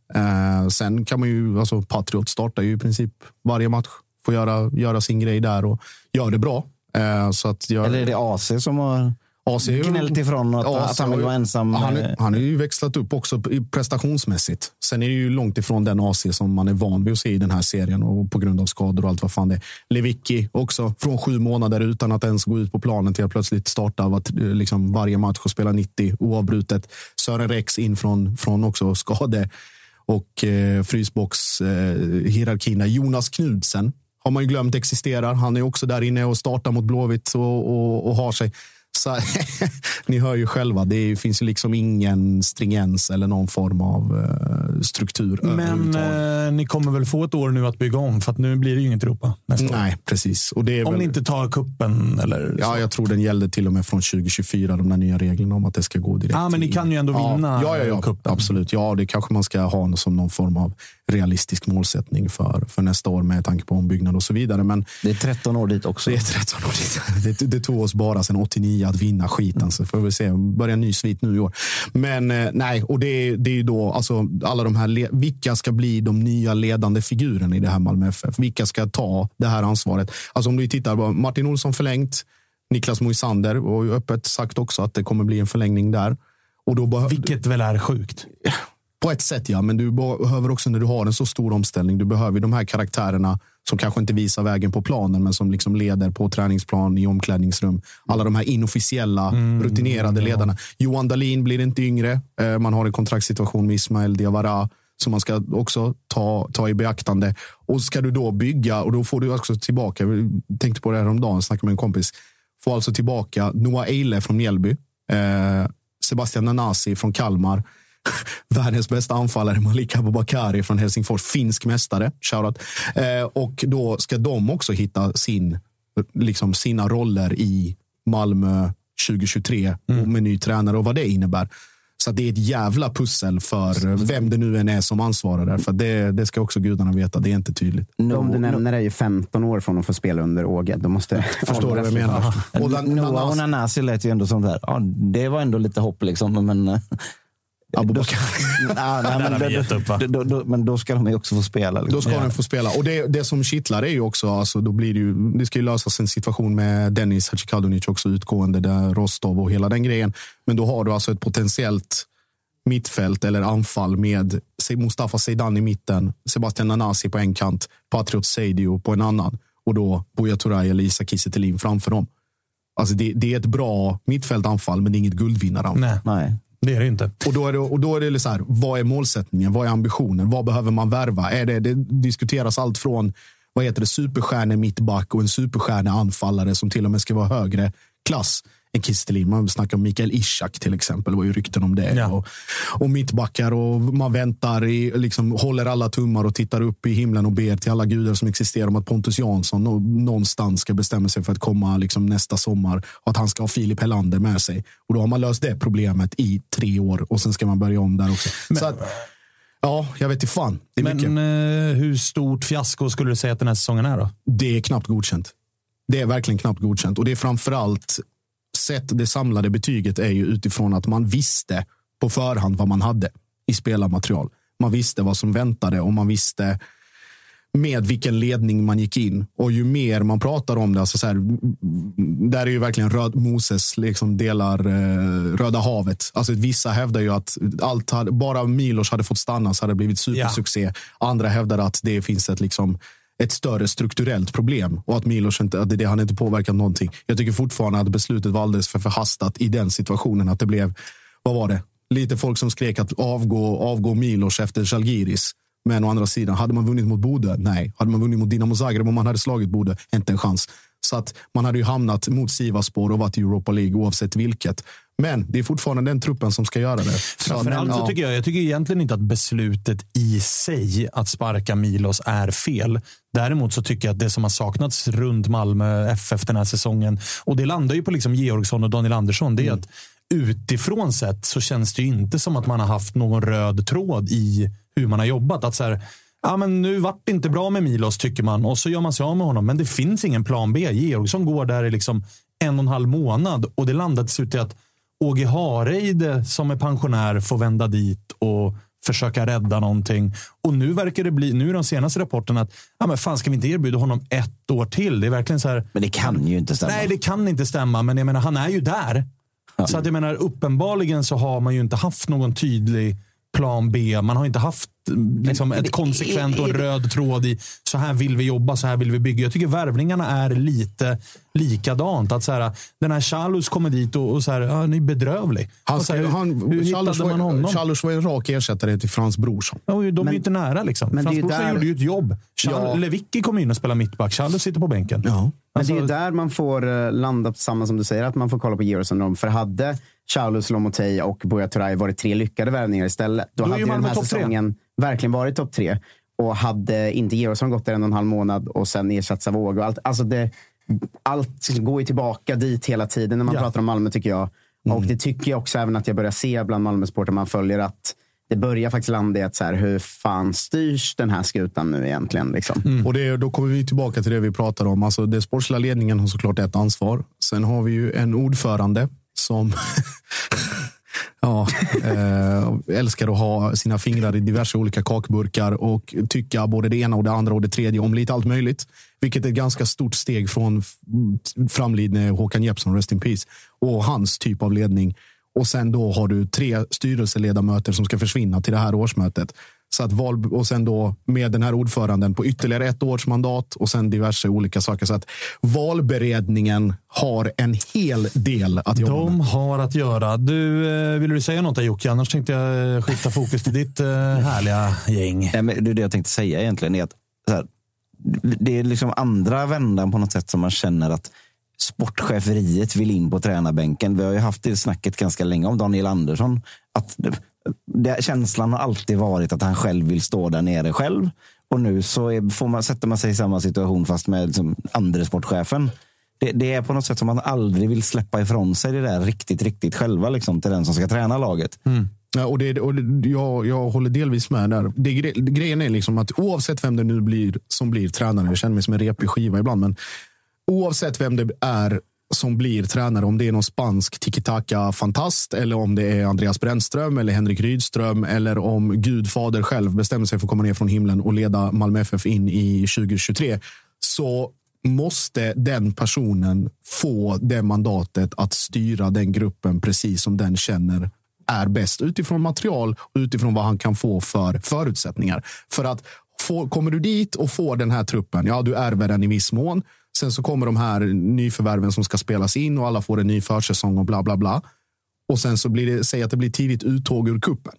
Sen kan man ju, alltså Patriot startar ju i princip varje match, får göra, göra sin grej där och gör det bra. Eh, så att jag, Eller är det AC som har AC gnällt ifrån att, AC att han vill vara ensam? Han, är- han har ju växlat upp också prestationsmässigt. Sen är det ju långt ifrån den AC som man är van vid att se i den här serien och på grund av skador och allt vad fan det är. Lewicki också från sju månader utan att ens gå ut på planen till att plötsligt starta var, liksom varje match och spela 90 oavbrutet. Sören Rex in från, från också skade och eh, frysbox eh. Jonas Knudsen har man ju glömt existerar. Han är också där inne och startar mot Blåvitt och, och, och har sig. Så, ni hör ju själva, det är, finns ju liksom ingen stringens eller någon form av eh, struktur Men eh, ni kommer väl få ett år nu att bygga om för att nu blir det ju inget Europa nästa år. Nej, precis. Och det är Om väl, ni inte tar kuppen eller så. Ja, jag tror den gällde till och med från 2024, de där nya reglerna om att det ska gå direkt. Ja, men ni kan ju ändå vinna ja, ja, ja, cupen. Absolut. Ja, det kanske man ska ha som någon form av realistisk målsättning för, för nästa år med tanke på ombyggnad och så vidare. Men Det är 13 år dit också. det är 13 år dit. det, det tog oss bara sedan 89 att vinna skiten. Så får vi se. Börja en ny svit nu i år. Men eh, nej, och det, det är ju då alltså, alla de här. Vilka ska bli de nya ledande figurerna i det här Malmö FF? Vilka ska ta det här ansvaret? Alltså om du tittar på Martin Olsson förlängt. Niklas Moisander och ju öppet sagt också att det kommer bli en förlängning där. Och då Vilket väl är sjukt. på ett sätt ja, men du behöver också när du har en så stor omställning. Du behöver de här karaktärerna som kanske inte visar vägen på planen, men som liksom leder på träningsplan, i omklädningsrum. Alla de här inofficiella, rutinerade ledarna. Johan Dahlin blir inte yngre. Eh, Man har en kontraktssituation med Ismael Diawara som man ska också ta, ta i beaktande. Och ska du då bygga, och då får du också tillbaka, jag tänkte på det här om dagen, snackade med en kompis, får alltså tillbaka Noah Eile från Mjällby, eh, Sebastian Nanasi från Kalmar, världens bästa anfallare Malik Abubakari från Helsingfors, finsk mästare. Shoutout. Eh, och då ska de också hitta sin, liksom sina roller i Malmö 2023 och med ny tränare och vad det innebär. Så att det är ett jävla pussel för vem det nu än är som ansvarar där. För det, det ska också gudarna veta. Det är inte tydligt. De du nämner är ju 15 år från att få spela under Åge. De måste Förstår du vad jag menar? Noah och Nanasi lät ju ändå som där. Ja, det var ändå lite hopp liksom. Men, Abubakar. men, då, då, men då ska de ju också få spela. Liksom. Då ska den få spela. Och det, det som kittlar är ju också, alltså, då blir det, ju, det ska ju lösas en situation med Dennis Hadzikadunic också utgående, där Rostov och hela den grejen. Men då har du alltså ett potentiellt mittfält eller anfall med Se- Mustafa Zeidan i mitten, Sebastian Nanasi på en kant, Patriot Seidio på en annan och då Buya Turay eller Isak Kiese framför dem. Alltså det, det är ett bra mittfältanfall, men det är inget guldvinnaranfall. Nej, Nej det är det inte. Och då är det, och då är det så här, vad är målsättningen? Vad är ambitionen? Vad behöver man värva? Är det, det diskuteras allt från vad heter det, superstjärne mittback och en superstjärne anfallare som till och med ska vara högre klass än Kistelin. Man snackar om Mikael Ishak till exempel. Det var ju rykten om det. Ja. Och, och mittbackar och man väntar, i, liksom, håller alla tummar och tittar upp i himlen och ber till alla gudar som existerar om att Pontus Jansson nå- någonstans ska bestämma sig för att komma liksom, nästa sommar och att han ska ha Filip Helander med sig. Och då har man löst det problemet i tre år och sen ska man börja om där också. Så att, ja, jag vet inte fan. Men eh, hur stort fiasko skulle du säga att den här säsongen är då? det är knappt godkänt. Det är verkligen knappt godkänt och det är framförallt sett det samlade betyget är ju utifrån att man visste på förhand vad man hade i spelarmaterial. Man visste vad som väntade och man visste med vilken ledning man gick in. Och ju mer man pratar om det, alltså så här, där är ju verkligen röd, Moses liksom delar eh, Röda havet. Alltså vissa hävdar ju att allt hade, bara Milos hade fått stanna så hade det blivit supersuccé. Andra hävdar att det finns ett liksom ett större strukturellt problem och att Milos inte, att det, han inte påverkat någonting. Jag tycker fortfarande att beslutet var alldeles för förhastat i den situationen. Att det blev, vad var det? Lite folk som skrek att avgå, avgå Milos efter Zalgiris. Men å andra sidan, hade man vunnit mot Bode? Nej. Hade man vunnit mot Dinamo Zagreb om man hade slagit Bode? Inte en chans. Så att man hade ju hamnat mot Sivasspor och varit i Europa League oavsett vilket. Men det är fortfarande den truppen som ska göra det. Framförallt så tycker jag, jag tycker egentligen inte att beslutet i sig att sparka Milos är fel. Däremot så tycker jag att det som har saknats runt Malmö FF den här säsongen, och det landar ju på liksom Georgsson och Daniel Andersson, det är mm. att utifrån sett så känns det ju inte som att man har haft någon röd tråd i hur man har jobbat. Att så här, ja, men nu vart det inte bra med Milos tycker man och så gör man sig av med honom. Men det finns ingen plan B. Georgsson går där i liksom en och en halv månad och det landar till slut i att Åge Hareide som är pensionär får vända dit och försöka rädda någonting. Och nu verkar det bli, nu är de senaste rapporterna att ja, men fan, ska vi inte erbjuda honom ett år till? Det är verkligen så här. Men det kan ju inte stämma. Nej, det kan inte stämma. Men jag menar, han är ju där. Ja. Så att jag menar, uppenbarligen så har man ju inte haft någon tydlig plan B. Man har inte haft liksom, ett konsekvent och röd tråd i så här vill vi jobba, så här vill vi bygga. Jag tycker värvningarna är lite likadant. Att så här, den här Chalus kommer dit och, och så här, ja, ni är bedrövlig. Han, så här, han, hur hittade man honom? Chalus var en rak ersättare till Frans Brorsson. Ja, de men, är ju inte nära. Liksom. Men Frans Brorsson där... gjorde ju ett jobb. ja. Lewicki kom in och spelade mittback. Chalus sitter på bänken. Ja. Alltså, men det är alltså- där man får eh, landa på samma som du säger, att man får kolla på Georgsson. För hade Charles Lomotey och Buya Turay varit tre lyckade värvningar istället. Då, då hade den här säsongen tre. verkligen varit topp tre. Och hade inte Georgsson gått där en och en halv månad och sen ersatt Savogo. Allt, alltså det, allt går ju tillbaka dit hela tiden när man ja. pratar om Malmö tycker jag. Mm. Och det tycker jag också även att jag börjar se bland Malmösportrar man följer att det börjar faktiskt landa i att så här, hur fan styrs den här skutan nu egentligen? Liksom? Mm. Och det, då kommer vi tillbaka till det vi pratade om. Alltså, det sportsliga ledningen har såklart ett ansvar. Sen har vi ju en ordförande som ja, äh, älskar att ha sina fingrar i diverse olika kakburkar och tycka både det ena och det andra och det tredje om lite allt möjligt. Vilket är ett ganska stort steg från framlidne Håkan Jeppsson, Rest in Peace, och hans typ av ledning. Och sen då har du tre styrelseledamöter som ska försvinna till det här årsmötet. Så att val, och sen då med den här ordföranden på ytterligare ett års mandat och sen diverse olika saker. Så att valberedningen har en hel del att jobba De med. har att göra. Du, eh, vill du säga något Jocke? Annars tänkte jag eh, skifta fokus till ditt eh, härliga gäng. Ja, men det jag tänkte säga egentligen är att här, det är liksom andra vändan på något sätt som man känner att sportcheferiet vill in på tränarbänken. Vi har ju haft det snacket ganska länge om Daniel Andersson. Att det, känslan har alltid varit att han själv vill stå där nere själv. Och nu så är, får man, sätter man sig i samma situation fast med liksom, andre sportchefen. Det, det, är på något sätt som att man aldrig vill släppa ifrån sig det där riktigt, riktigt själva liksom, till den som ska träna laget. Mm. Ja, och det, och det, jag, jag håller delvis med där. Det, grejen är liksom att oavsett vem det nu blir som blir tränare, jag känner mig som en repig skiva ibland, men oavsett vem det är som blir tränare, om det är någon spansk tiki-taka-fantast eller om det är Andreas Brännström eller Henrik Rydström eller om Gud fader själv bestämmer sig för att komma ner från himlen och leda Malmö FF in i 2023 så måste den personen få det mandatet att styra den gruppen precis som den känner är bäst utifrån material och utifrån vad han kan få för förutsättningar. För att få, kommer du dit och får den här truppen, ja, du ärver den i viss mån. Sen så kommer de här nyförvärven som ska spelas in och alla får en ny försäsong och bla bla bla. Och sen så blir det, säg att det blir tidigt uttåg ur kuppen.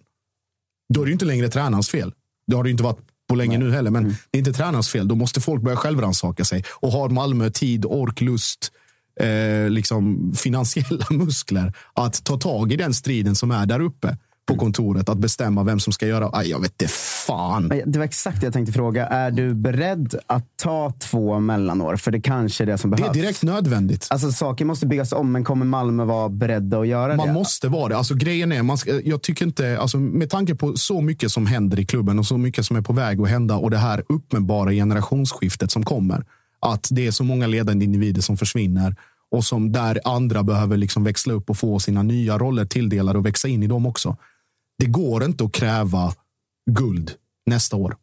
Då är det inte längre tränarens fel. Det har det inte varit på länge Nej. nu heller, men mm. det är inte tränarens fel. Då måste folk börja självrannsaka sig. Och har Malmö tid, ork, lust, eh, liksom finansiella muskler att ta tag i den striden som är där uppe på kontoret att bestämma vem som ska göra. Aj, jag vet inte fan. Det var exakt det jag tänkte fråga. Är du beredd att ta två mellanår? För det kanske är det som behövs. Det är direkt nödvändigt. Alltså saker måste byggas om, men kommer Malmö vara beredda att göra man det? Man måste vara det. Alltså, grejen är, man ska, jag tycker inte, alltså, med tanke på så mycket som händer i klubben och så mycket som är på väg att hända och det här uppenbara generationsskiftet som kommer. Att det är så många ledande individer som försvinner och som där andra behöver liksom växla upp och få sina nya roller tilldelade och växa in i dem också. Det går inte att kräva guld nästa år.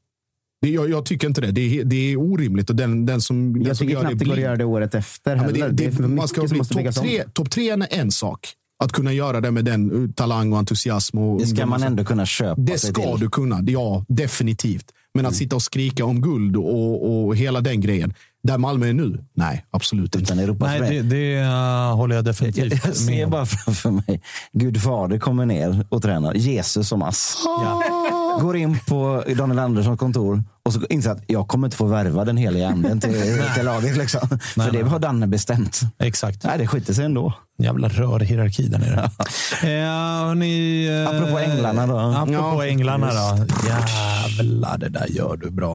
Det, jag, jag tycker inte det. Det är, det är orimligt. Och den, den som, den Jag som tycker gör knappt det går göra det året efter Ja, men heller. det, är det, man ska bli topp tre, top tre är en sak. Att kunna göra det med den uh, talang och entusiasm. Och Det ska man ändå kunna köpa Det ska till. du kunna. Ja, definitivt. Men Mm. att sitta och skrika om guld och, och hela den grejen. Där Malmö är nu? Nej, absolut inte. Utan Europas Nej, det, det uh, håller jag Jag, definitivt jag ser med om. bara framför mig Gud fader kommer ner och tränar. Jesus som ass. Går in på Daniel Anderssons kontor och så inser att jag kommer inte få värva den heliga anden till, till laget. Liksom. För det har Danne bestämt. Exakt. Nej, det skiter sig ändå. Jävla rörhierarki där nere. eh, hörni, eh, Apropå änglarna då. Apropå Ja, änglarna då. Jävlar, det där gör du bra.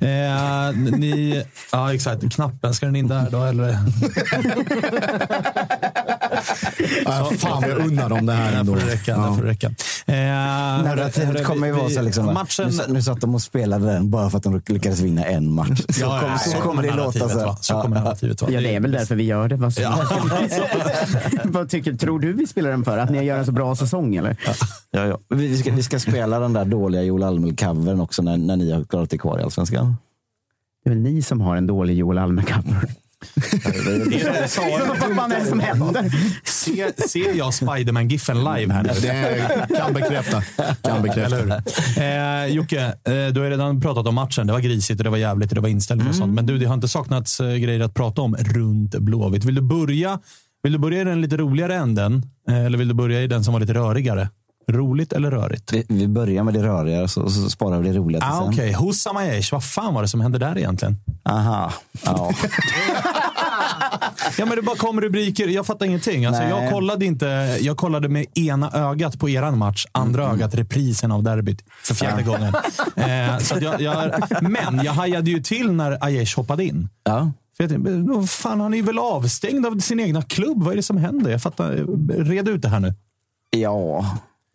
Eh, ni, ja, exakt. Knappen, ska den in där då? Eller? Ja, fan jag unnar dem det här ändå. får det räcka. Ja. Får det räcka. Eh, Narrativet kommer ju vara så liksom, va? Matchen, nu, nu satt de och spelade den bara för att de lyckades vinna en match. Så, Ja, kom, ja, så, kommer det låta sen. vara. Så Ja, kommer ja. narrativet vara. Ja, det är väl därför vi gör det. Vad, vad tycker, tror du vi spelar den för? Att ni gör en så bra säsong eller? Ja, ja. Vi, vi, ska, vi ska spela den där dåliga Joel Almel-covern också när, när ni har klarat er kvar i Allsvenskan. Det är väl ni som har en dålig Joel Alme-cover? Vad är det som händer? ser, ser jag Spiderman-giffen live här nu? Det kan bekräfta. Kan bekräfta. Eh, Jocke, eh, du har redan pratat om matchen. Det var grisigt, och det var jävligt och det var inställning och sånt. Men du, det har inte saknats eh, grejer att prata om runt Blåvitt. Vill du börja, vill du börja i den lite roligare änden? Eh, eller vill du börja i den som var lite rörigare? Roligt eller rörigt? Vi, vi börjar med det röriga så, så sparar vi det roliga till Ah, sen. Okej, okay. Hussam Aiesh. Vad fan var det som hände där egentligen? Aha. Ja. Ja, men det bara kom rubriker. Jag fattar ingenting. Alltså, Nej. jag, kollade inte, jag kollade med ena ögat på eran match, andra ögat reprisen av derbyt för fjärde gången. Eh, så jag, jag, men jag hajade ju till när Aiesh hoppade in. ja. För jag fan, han är väl avstängd av sin egna klubb. Vad är det som händer? Jag fattar. Red ut det här nu. Ja,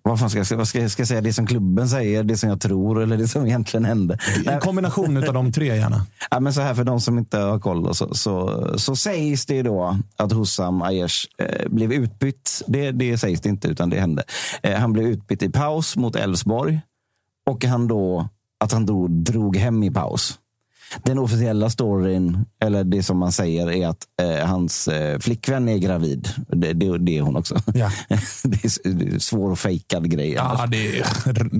vad fan ska jag, vad ska, jag- ska jag säga? Det som klubben säger, det som jag tror eller det som egentligen hände? En kombination av de tre gärna. Ja, men så här för de som inte har koll så, så, så sägs det då att Hussam Aiesh eh, blev utbytt. Det, det sägs det inte, utan det hände. Eh, han blev utbytt i paus mot Elfsborg och han då, att han då drog hem i paus. Den officiella storyn, eller det som man säger, är att eh, hans eh, flickvän är gravid. Det, det, det är hon också. Ja. det, är, det är svår och fejkad grej. Ja, det är,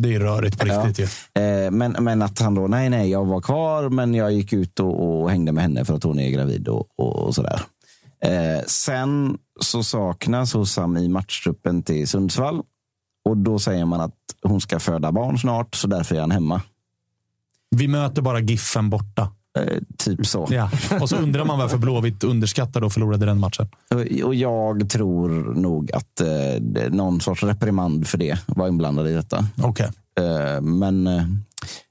det är rörigt på riktigt. ju. Eh, men, men att han då, nej, nej, jag var kvar, men jag gick ut och, och hängde med henne för att hon är gravid och, och, och sådär. Eh, sen så saknas Hossam i matchtruppen till Sundsvall. Och då säger man att hon ska föda barn snart, så därför är han hemma. Vi möter bara Giffen borta. Eh, typ så. Ja. Och så undrar man varför Blåvitt underskattade och förlorade den matchen. Och, jag tror nog att eh, det- någon sorts reprimand för det var inblandad i detta. Okej. Eh, men, eh,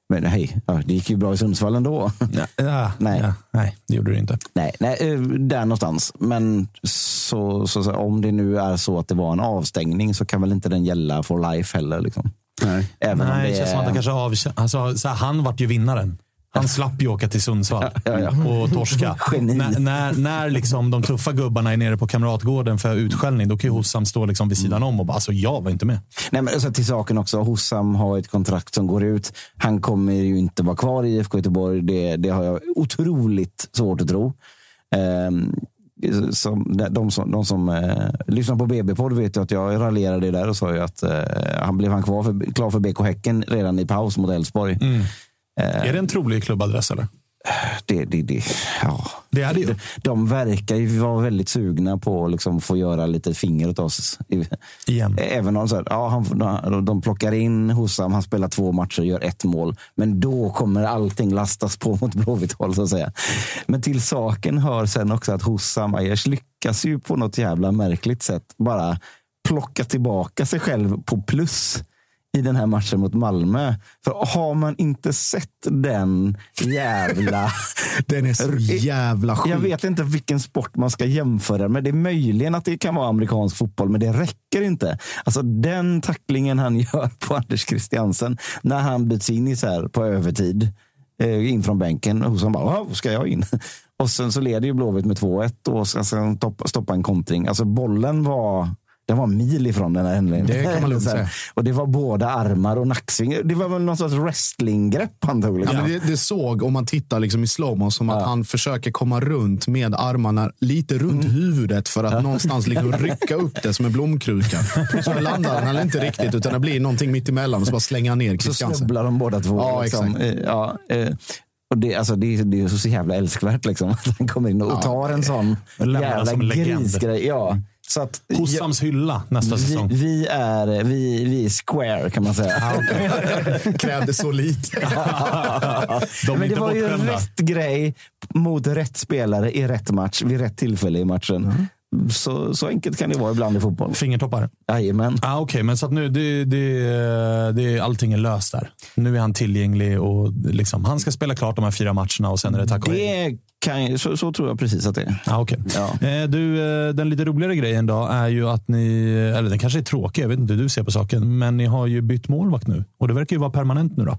men hej, det gick ju bra i Sundsvall ändå. Ja, ja, Nej. Ja, nej, det gjorde du inte. Nej, nej eh, där någonstans. Men så, så, så, om det nu är så att det var en avstängning så kan väl inte den gälla for life heller. Liksom. Även om Nej, det det känns som att han kanske avkä- alltså, så här, Han vart ju vinnaren. Han slapp ju åka till Sundsvall Ja, ja. och torska. När, när, när liksom de tuffa gubbarna är nere på Kamratgården för utskällning, då kan ju Hossam stå liksom vid sidan om och bara alltså, jag var inte med. Nej, men alltså, till saken också. Hossam har ett kontrakt som går ut. Han kommer ju inte vara kvar i IFK Göteborg. Det, det har jag otroligt svårt att tro. Ehm, som, de som, de som eh, lyssnar på BB-podd vet ju att jag raljerade där och sa ju att eh, han blev han kvar för, klar för BK Häcken redan i paus mot Elfsborg. Mm. Är det en trolig klubbadress eller? Det, det, det, ja. Det det ju. De, de verkar ju vara väldigt sugna på att liksom få göra lite finger åt oss. Igen. Även om så här, ja, han, de plockar in Hossam, han spelar två matcher och gör ett mål. Men då kommer allting lastas på mot Blåvitt håll, så att säga. Men till saken hör sen också att Hossam Aiesh lyckas ju på något jävla märkligt sätt bara plocka tillbaka sig själv på plus i den här matchen mot Malmö. För har man inte sett den jävla... Den är så jävla sjuk. Jag vet inte vilken sport man ska jämföra med. Det är möjligen att det kan vara amerikansk fotboll, men det räcker inte. Alltså den tacklingen han gör på Anders Christiansen när han byts in i så här på övertid eh, in från bänken och så bara, "Wow, ska jag in? Och sen så leder ju Blåvitt med 2-1 och sen stoppa, stoppa en kontring. Alltså bollen var den var mil ifrån den här händelsen. Det kan man lugnt säga. Och det var båda armar och nacksving. Det var väl någon sorts wrestlinggrepp han tog. Ja, Liksom. men det, det såg, om man tittar liksom i slowmo, som att han försöker komma runt med armarna lite runt Mm. huvudet för att någonstans liksom rycka upp det som en blomkruka. Så landar han inte riktigt, utan det blir någonting mitt emellan och så bara slänga ner Så snubblar de båda två. Ja, liksom. exakt. Eh, Ja, eh, och det, alltså, det, är- det är så jävla älskvärt liksom, att han kommer in och tar en sån jävla grisgrej. Ja, så att, Hossams hylla nästa vi, säsong. vi, är, vi, vi är square kan man säga. Krävde så lite. De Men det var ju rätt grej mot rätt spelare i rätt match vid rätt tillfälle i matchen. Mm. Så, så enkelt kan det vara ibland i fotboll. Fingertoppar. Jajamän. Ah, Okej, men så att nu, det, det, det, allting är löst där. Nu är han tillgänglig och liksom, han ska spela klart de här fyra matcherna och sen är det tack och. Det kan, så, så tror jag precis att det är. Ah, okay. Ja. eh, du, eh, den lite roligare grejen då är ju att ni, eller den kanske är tråkig, jag vet inte hur du ser på saken, men ni har ju bytt målvakt nu. Och det verkar ju vara permanent nu då.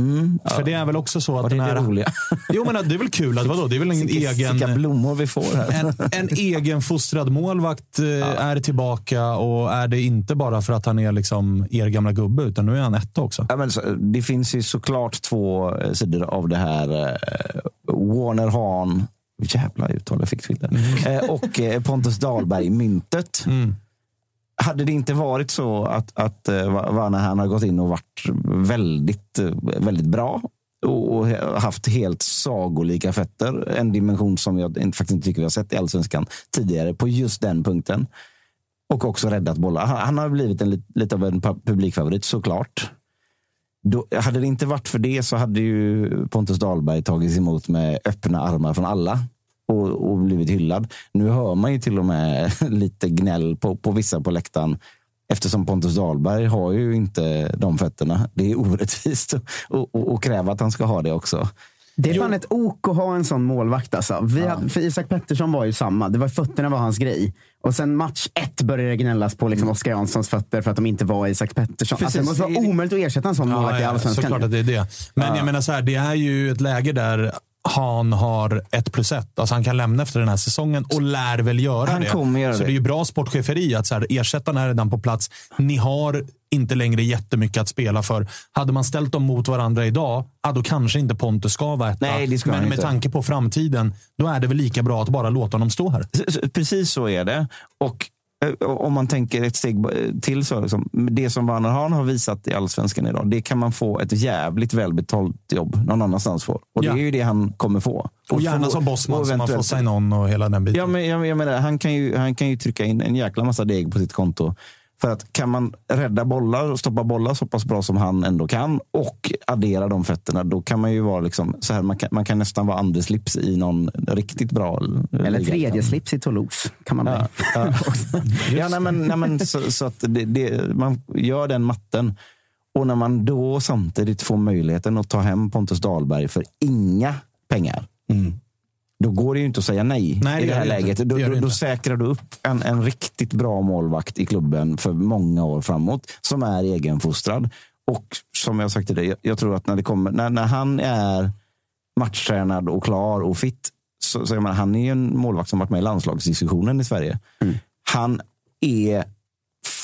Mm, För det är väl också så att den det här... roliga? Jo, men det är väl kul. Att, vadå? Det är väl en Vilka, egen... vilka blommor vi får här. En, en egen fostrad målvakt eh, är tillbaka och är det inte bara för att han är liksom er gamla gubbe, utan nu är han etta också. Ja, men så, det finns ju såklart två eh, sidor av det här. Eh, Warner Hahn, jävla uttal jag fick till det. Eh, och Pontus Dahlberg-myntet. Mm. Hade det inte varit så att, att eh, Vanahan har gått in och varit väldigt, eh, väldigt bra och haft helt sagolika fötter. En dimension som jag inte- faktiskt inte tycker vi har sett i allsvenskan tidigare på just den punkten. Och också räddat bollar. Han, har blivit en, lite av en publikfavorit såklart. Då, hade det inte varit för det så hade ju Pontus Dahlberg tagits emot med öppna armar från alla och, och blivit hyllad. Nu hör man ju till och med lite gnäll på, på vissa på läktaren eftersom Pontus Dahlberg har ju inte de fötterna. Det är orättvist att och, och kräva att han ska ha det också. Det är fan ett ok att ha en sån målvakt. Alltså. Vi hade, för Isak Pettersson var ju samma. Det var fötterna var hans grej. Och sen match ett började det gnällas på liksom Oskar Janssons fötter för att de inte var Isak Pettersson. Alltså, det måste vara omöjligt att ersätta en sån målvakt i allsvenskan. såklart att det är det. Men Ja. jag menar så här, det är ju ett läge där han har ett plus ett. Alltså han kan lämna efter den här säsongen och lär väl göra Han det. kommer göra så det. är ju bra sportcheferi att så här, ersättarna är redan på plats. Ni har inte längre jättemycket att spela för. Hade man ställt dem mot varandra idag, ja, då kanske inte Pontus ska vara etta. Men med inte. tanke på framtiden, då är det väl lika bra att bara låta honom stå här. Precis så är det. Och om man tänker ett steg eh, till så, liksom, det som Werner Hahn har visat i allsvenskan idag, det kan man få ett jävligt välbetalt jobb någon annanstans för. Och Ja. det är ju det han kommer få. Och gärna få- som bossman och som har fått sign-on och hela den biten. Ja, men jag, jag menar, han, kan ju, han kan ju trycka in en jäkla massa deg på sitt konto. För att kan man rädda bollar och stoppa bollar så pass bra som han ändå kan och addera de fötterna, då kan man ju vara liksom så här, man kan, man kan nästan vara Anders slips i någon riktigt bra Eller tredje slips i Toulouse kan man. Ja, ja. ja nej, men, nej, men, så, så att det, det, man gör den matten. Och när man då samtidigt får möjligheten att ta hem Pontus Dahlberg för inga pengar. Då går det ju inte att säga nej, Nej, i det här det läget. Då, då, då säkrar du upp en, en riktigt bra målvakt i klubben för många år framåt, som är egenfostrad. Och som jag sagt till dig, jag, tror att när, det kommer, när, när han är matchtränad och klar och fit, så, så menar, han är ju en målvakt som varit med i landslagsdiskussionen i Sverige. Han är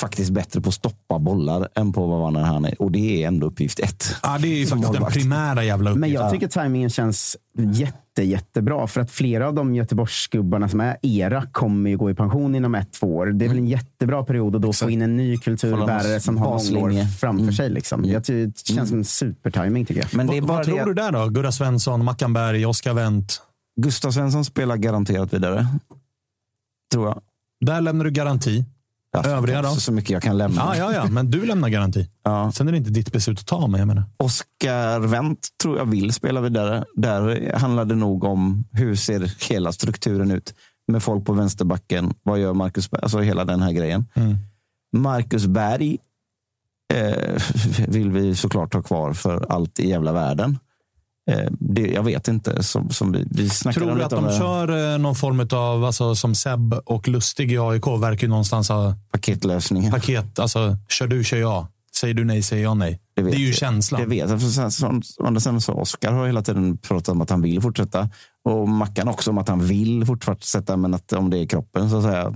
faktiskt bättre på att stoppa bollar än på vad när han är. Och det är ändå uppgift ett. Ja, det är ju faktiskt den målvakt. primära jävla uppgiften. Men jag tycker tajmingen känns jätte, jättebra. För att flera av de Göteborgsgubbarna som är era kommer ju gå i pension inom ett, två år. Det är väl en jättebra period att då få in en ny kulturbärare som har många år framför sig. Liksom. Jag tycker det känns som en supertiming tycker jag. Men det är Vad, bara vad tror det du där då? Gurra Svensson, Mackan Berg, Oskar Wendt. Gustav Svensson spelar garanterat vidare. Tror jag. Där lämnar du garanti. Ja, Övriga då? Så, mycket jag kan lämna. Ja, ja, ja, men du lämnar garanti. Ja. Sen är det inte ditt beslut att ta, men jag menar. Oskar Wendt tror jag vill spela vidare. Där handlar det nog om hur ser hela strukturen ut med folk på vänsterbacken. Vad gör Marcus? Alltså hela den här grejen. Mm. Marcus Berg eh, vill vi såklart ha kvar för allt i jävla världen. Eh, det, jag vet inte. Som, som vi, vi Tror du att de det. kör eh, någon form av, alltså, som Seb och Lustig i AIK, verkar ju någonstans ha paketlösningen. paket. Alltså, kör du, kör jag. Säger du nej, säger jag nej. Det, vet är ju jag. känslan. Det vet jag. Sen, sen, så Oskar har hela tiden pratat om att han vill fortsätta. Och Mackan också om att han vill fortsätta, men att om det är kroppen så att säga.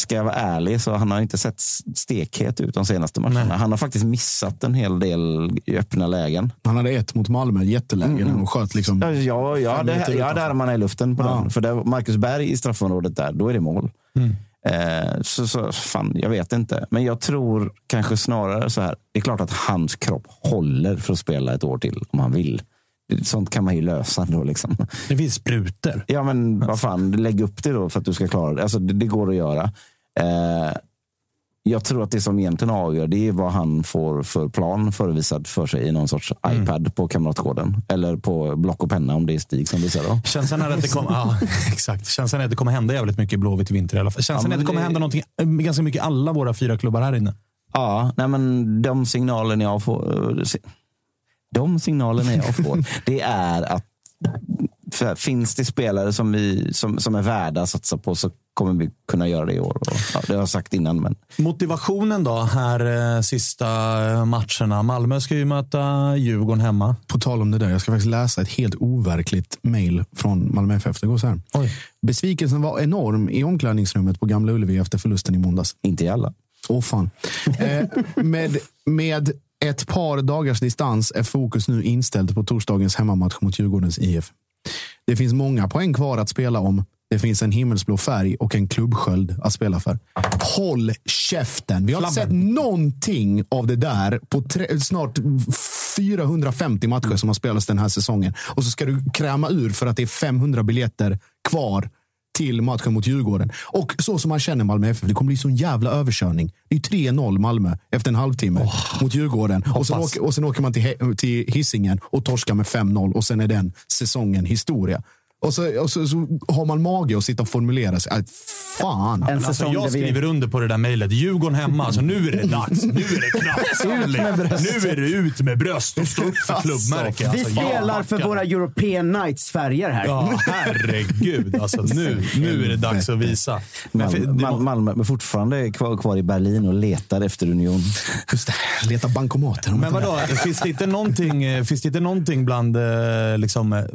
Ska jag vara ärlig så han har inte sett stekhet ut de senaste matcherna. Nej. Han har faktiskt missat en hel del i öppna lägen. Han hade ett mot Malmö, jätteläge, och sköt liksom... Ja, ja, ja, det, ja där är man i luften på Ja. den. För där, Marcus Berg i straffområdet där, då är det mål. Eh, så, så, fan, jag vet inte. Men jag tror kanske snarare så här. Det är klart att hans kropp håller för att spela ett år till om han vill. Sånt kan man ju lösa då. Liksom. Det finns sprutor. Ja, men vad fan, lägg upp det då för att du ska klara det. Alltså, det, det går att göra. Eh, jag tror att det som egentligen avgör det är vad han får för plan förevisad för sig i någon sorts iPad på Kamratgården. Eller på block och penna om det är Stig som visar. Då. Känslan är att det kommer, ja, exakt. Känslan är att det kommer hända jävligt mycket i Blåvitt i vinter i alla fall. Känslan Ja, är att det kommer hända någonting ganska mycket i alla våra fyra klubbar här inne. Ja, nej men de signalerna jag får. De signalerna jag får, det är att för finns det spelare som, vi, som, som är värda att satsa på så kommer vi kunna göra det i år. Och, ja, det har jag sagt innan. Men Motivationen då, här eh, sista eh, matcherna. Malmö ska ju möta Djurgården hemma. På tal om det där, jag ska faktiskt läsa ett helt overkligt mejl från Malmö FF. Det går så här. Oj. Besvikelsen var enorm i omklädningsrummet på Gamla Ullevi efter förlusten i måndags. inte i alla. Åh fan. Eh, med, med ett par dagars distans är fokus nu inställt på torsdagens hemmamatch mot Djurgårdens IF. Det finns många poäng kvar att spela om. Det finns en himmelsblå färg och en klubbsköld att spela för. Håll käften! Vi har inte sett någonting av det där på tre, snart 450 matcher som har spelats den här säsongen. Och så ska du kräma ur för att det är 500 biljetter kvar till matchen mot Djurgården. Och så som man känner Malmö FF, det kommer bli sån jävla överkörning. Det är 3-0 Malmö efter en halvtimme mot Djurgården. Och sen, åker, och sen åker man till, till Hisingen och torskar med 5-0 och sen är den säsongen historia. Och så, och så, så har man mage att sitta och formulera sig. Äh, fan! En Alltså, jag där vi... skriver under på det där mejlet. Djurgården hemma. Alltså, nu är det dags. Nu är det kraftsamling. Nu är det ut med bröst och stå upp för klubbmärke. Vi Alltså, spelar för våra European Nights-färger här. Ja, herregud. Alltså, nu, nu är det dags att visa. Men Malmö, det var, Malmö är fortfarande kvar, kvar i Berlin och letar efter Union. Just det, leta bankomaten. men vadå, finns det inte någonting, eh, finns det inte någonting bland eh, liksom,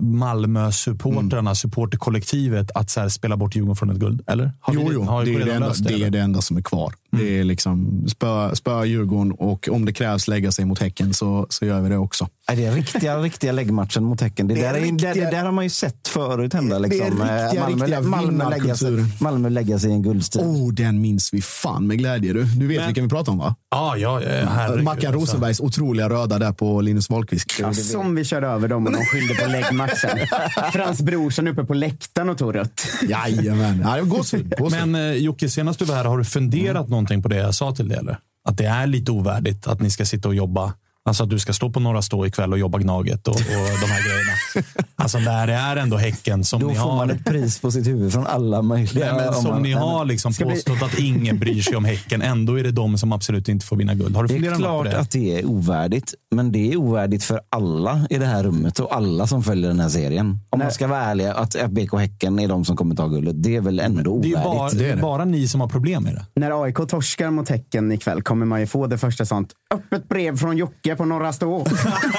Malmö-supportrarna, supporterkollektivet, att så spela bort Djurgården från ett guld? Eller? Har vi Jo, jo. har det, är det, enda, löst det är det enda som är kvar. Det är liksom spö, spö Djurgården och om det krävs lägga sig mot Häcken så, så gör vi det också. Det är riktiga, riktiga läggmatchen mot Häcken. Det, Det är där, är, riktiga- det, det där har man ju sett förut hända. Det är Liksom. riktiga, Eh, riktiga Malmö, lägga sig. Malmö lägga sig i en guldstrid. Oh, den minns vi fan med glädje. Du, du vet Men- vilken vi pratar om va? Ja, ja, herregud. Mackan alltså. Rosenbergs otroliga röda där på Linus Wahlqvist. Ja, som vi körde över dem och de skyllde på läggmatchen. Frans Brorsson uppe på läktaren och tog rött. Jajamän. Ja, gåshud. Men eh, Jocke, senast du var här, har du funderat någonting på det jag sa till dig? Eller? Att det är lite ovärdigt att ni ska sitta och jobba Alltså att du ska stå på Norra Stå ikväll och jobba Gnaget och, och de här grejerna. Alltså där det är ändå Häcken som Då ni får har. man ett pris på sitt huvud från alla möjliga. Nej, men om som man- ni Nej, har liksom Ska bli- påstått att ingen bryr sig om Häcken. Ändå är det de som absolut inte får vinna guld. Har du Det är funderat på klart det? att det är ovärdigt, men det är ovärdigt för alla i det här rummet och alla som följer den här serien. Om man ska vara ärlig, att BK Häcken är de som kommer ta guldet, det är väl ändå Det är ovärdigt. bara, det är bara ni som har problem med det. När AIK torskar mot Häcken ikväll kommer man ju få det första sånt. Öppet brev från Jocke på Norra Stå.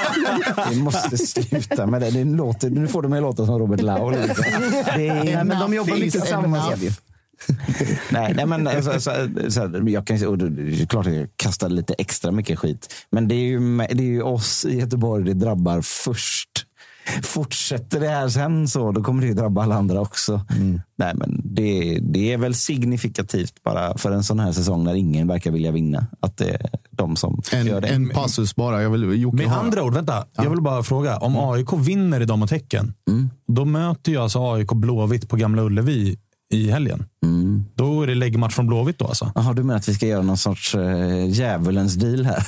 Vi måste sluta med det. det låter, nu får du mig låta som Robert Laul. Liksom. Nej, men de jobbar mycket tillsammans. nej, nej, men alltså, så, så, jag kan, och det är klart att jag kastar lite extra mycket skit. Men det är ju, med- det är ju oss i Göteborg det drabbar först. Fortsätter det här sen så, då kommer det ju drabba alla andra också. Nej, men det, det är väl signifikativt bara för en sån här säsong när ingen verkar vilja vinna. Att det är de som En, gör det. en passus bara. Jag vill, Jocke Med har- andra ord, vänta. Jag vill bara fråga. Om AIK vinner idag mot Häcken, då möter ju alltså AIK Blåvitt på Gamla Ullevi i helgen. Då är det läggmatch från Blåvitt då alltså? Jaha, du menar att vi ska göra någon sorts uh, djävulens deal här?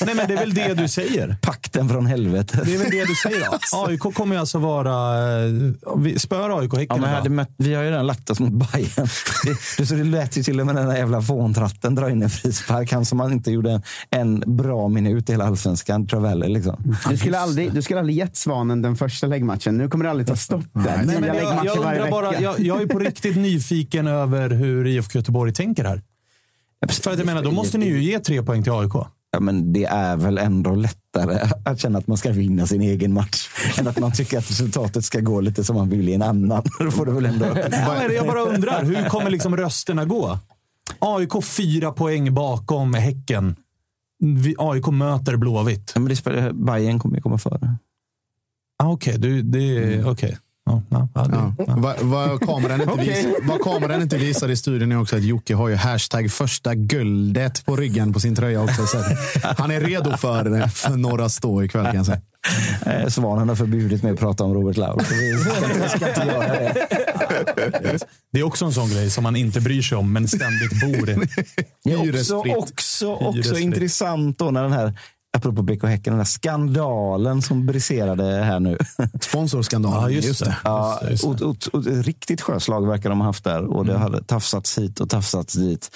Nej, men det är väl det du säger. Pakten från helvetet. Det är väl det du säger. AIK kommer ju alltså vara... eh, vi Spör AIK Häcken Ja, mött, vi har ju redan lagt oss mot Bayern. Det, det, så det lät ju till och med den där jävla fåntratten dra in en frispark. Han som man inte gjorde en, en bra minut i hela allsvenskan. Traveller liksom. Du skulle aldrig, du skulle aldrig gett Svanen den första läggmatchen. Nu kommer det aldrig ta stopp där. Nej, men jag, jag, undrar bara, jag, jag är på riktigt nyfiken över hur IFK Göteborg tänker här. För att jag menar, då måste ni ju ge tre poäng till AIK. Ja, men det är väl ändå lättare att känna att man ska vinna sin egen match än att man tycker att resultatet ska gå lite som man vill i en annan. Då får du väl ändå... Jag bara undrar, hur kommer liksom rösterna gå? AIK fyra poäng bakom Häcken. Vi- AIK möter Blåvitt. Ja, men det spelar, Bayern kommer ju komma före. Ah, Okej, du, det är... okej. Ja, ja, ja, det- Ja. Vad vad kameran, inte Okej. visar, vad kameran inte visar i studion är också att Jocke har ju hashtag första guldet på ryggen på sin tröja också. Så han är redo för, för Norra Stå ikväll kan jag säga. Eh, Svanen har förbjudit mig att prata om Robert Laul. Göra det. Det är också en sån grej som man inte bryr sig om, men ständigt bor i. Det är också, också, också intressant då när den här, apropå BK Häcken, den här skandalen som briserade här nu. Sponsorskandalen. Ja, just det. Ja, Just det, just och, och, och, riktigt sjöslag verkar de ha haft där och det hade tafsats hit och tafsats dit.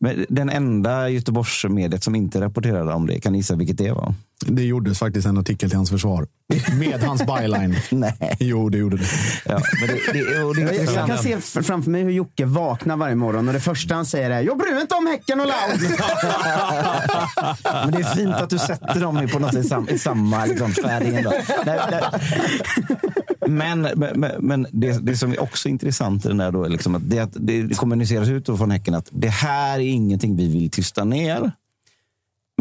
Men den enda Göteborgsmediet som inte rapporterade om det, kan ni gissa vilket det var? Det gjordes faktiskt en artikel till hans försvar. Med hans byline. Nej. Jo, det gjorde det. Ja, men det, det, och det är Jag, jag kan se framför mig hur Jocke vaknar varje morgon och det första han säger är “Jag bryr mig inte om Häcken och Laud”. Men det är fint att du sätter dem i på något sätt i sam- i samma liksom, färg. Men, men, men det, det som är också intressant i den här då är liksom att det, att det kommuniceras ut från Häcken att det här är ingenting vi vill tysta ner.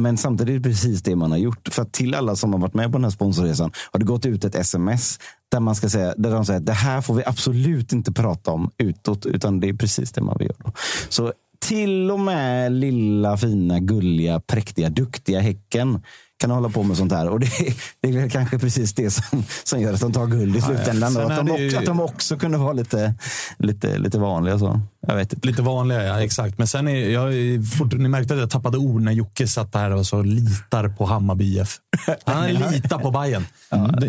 Men samtidigt är det precis det man har gjort. För att till alla som har varit med på den här sponsorresan har det gått ut ett sms där, man ska säga, där de säger att det här får vi absolut inte prata om utåt, utan det är precis det man vill göra. Så till och med lilla, fina, gulliga, präktiga, duktiga Häcken kan hålla på med sånt här. Och det, det är kanske precis det som, som gör att de tar guld i slutändan. Då. är Att, de ju- att de också kunde vara lite, lite, lite vanliga. Så. Jag vet inte. Lite vanliga, ja. Exakt. Men sen är jag, fort, ni märkte att jag tappade ord när Jocke satt här och så litar på Hammarby IF. Han litar på Bayern.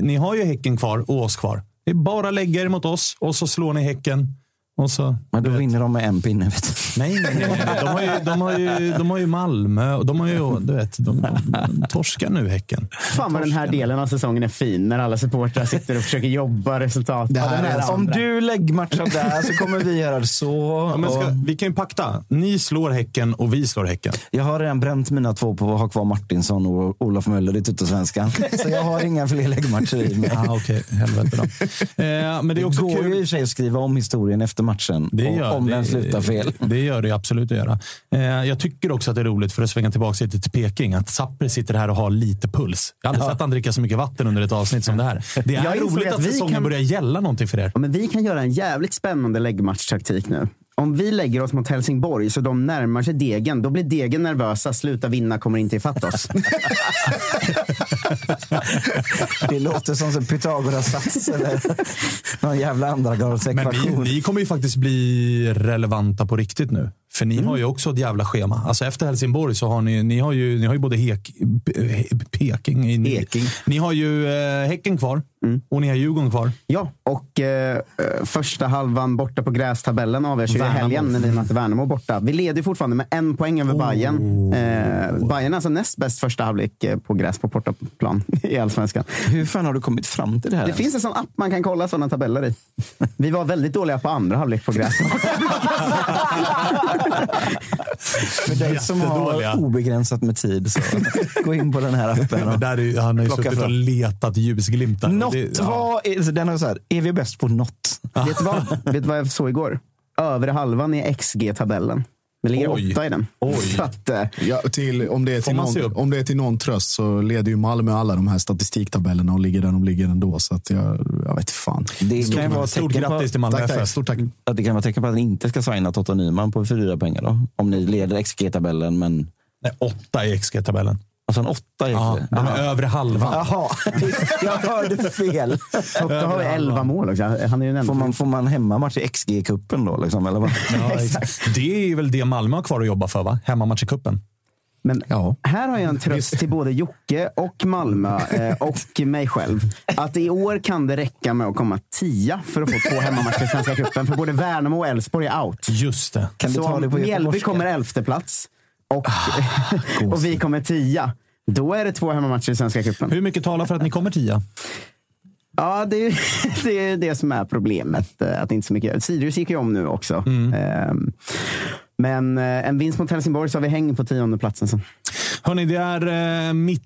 Ni har ju Häcken kvar och oss kvar. Det är bara lägga er mot oss och så slår ni Häcken. Och så, Men då vinner de med en pinne. Vet du. Nej, nej, nej. De har ju, de har ju, de har ju Malmö. och De har ju, du vet, de, de torskar nu Häcken. Fan vad den här delen av säsongen är fin. När alla supportrar sitter och försöker jobba resultat. Det här Ja, Om du läggmatchar där så kommer vi göra så. Ja, men ska, vi kan ju pakta. Ni slår Häcken och vi slår Häcken. jag har redan bränt mina två på att ha kvar Martinsson och Olof Möller i Tuttosvenskan. Så jag har inga fler läggmatcher i mig. Ah, Okej, helvete då. Eh, men det är Det också går kul. ju i och för sig att skriva om historien efter matchen. Gör, om det, den slutar fel. Det gör det absolut att göra. Eh, jag tycker också att det är roligt, för att svänga tillbaka lite till Peking, att Zapper sitter här och har lite puls. Jag har aldrig sett han dricka så mycket vatten under ett avsnitt som det här. Det är roligt att att säsongen kan- börjar gälla någonting för er. Ja, men vi kan göra en jävligt spännande läggmatchtaktik nu. Om vi lägger oss mot Helsingborg så de närmar sig degen, då blir degen nervösa, sluta vinna, kommer inte ifatt oss. Det låter som en Pythagoras sats eller någon jävla andra Men ni, ni kommer ju faktiskt bli relevanta på riktigt nu. För ni har ju också ett jävla schema. Alltså efter Helsingborg så har ni, ni har ju, ni har ju både Hek, Pe- Peking, ni, ni har ju eh, Häcken kvar och ni har Djurgården kvar. Ja, och eh, eh, första halvan borta på grästabellen avgörs ju i helgen när vi möter Värnamo borta. Vi leder ju fortfarande med en poäng över Bayern. Eh, Bayern är alltså näst bäst första halvlek eh, på gräs på bortaplan i Allsvenskan. Hur fan har du kommit fram till det här? Det finns en sån app man kan kolla sådana tabeller i. Vi var väldigt dåliga på andra halvlek på gräs. För dig som har obegränsat med tid, så gå in på den här appen. Och där är, han har ju suttit och letat ljusglimtar. något Det- var, den är, så här, är vi bäst på något? vet, du vad? vet vad jag såg igår? Övre halvan i XG-tabellen. Vi ligger Oj. åtta i den. Oj. Så att, eh, Ja, till, om, det är till någon, om det är till någon tröst så leder ju Malmö alla de här statistiktabellerna och ligger där de ligger ändå. Så att jag, jag vet fan. Det kan ju vara Stort på, grattis till Malmö Tack, tack. FF. Stort tack. att det kan vara tecken på att ni inte ska signa Totta Nyman på fyra pengar. Då. Om ni leder XG-tabellen, men Nej, åtta i XG-tabellen. Alltså en åtta Ja, XG. den övre halvan. Jaha, jag hörde fel. Totte har ju 11 mål också. Han är ju Får man, får man hemmamatch i XG-cupen då? Liksom, eller vad? Ja, exakt. det är väl det Malmö har kvar att jobba för, va? Hemmamatch i cupen. Men Ja. här har jag en tröst till både Jocke och Malmö eh, och mig själv. Att i år kan det räcka med att komma tia för att få två hemmamatcher i Svenska cupen. För både Värnamo och Elfsborg är out. Just det. Kan du Så ta om det på Mjällby kommer elfte plats och, och vi kommer tia. Då är det två hemmamatcher i Svenska cupen. Hur mycket talar för att ni kommer tia? Ja, det är, det är det som är problemet. eh, Att inte så mycket. Sirius gick ju om nu också. Ehm, Men eh, en vinst mot Helsingborg så har vi häng på tionde platsen sen. Hörni, det är eh, mitt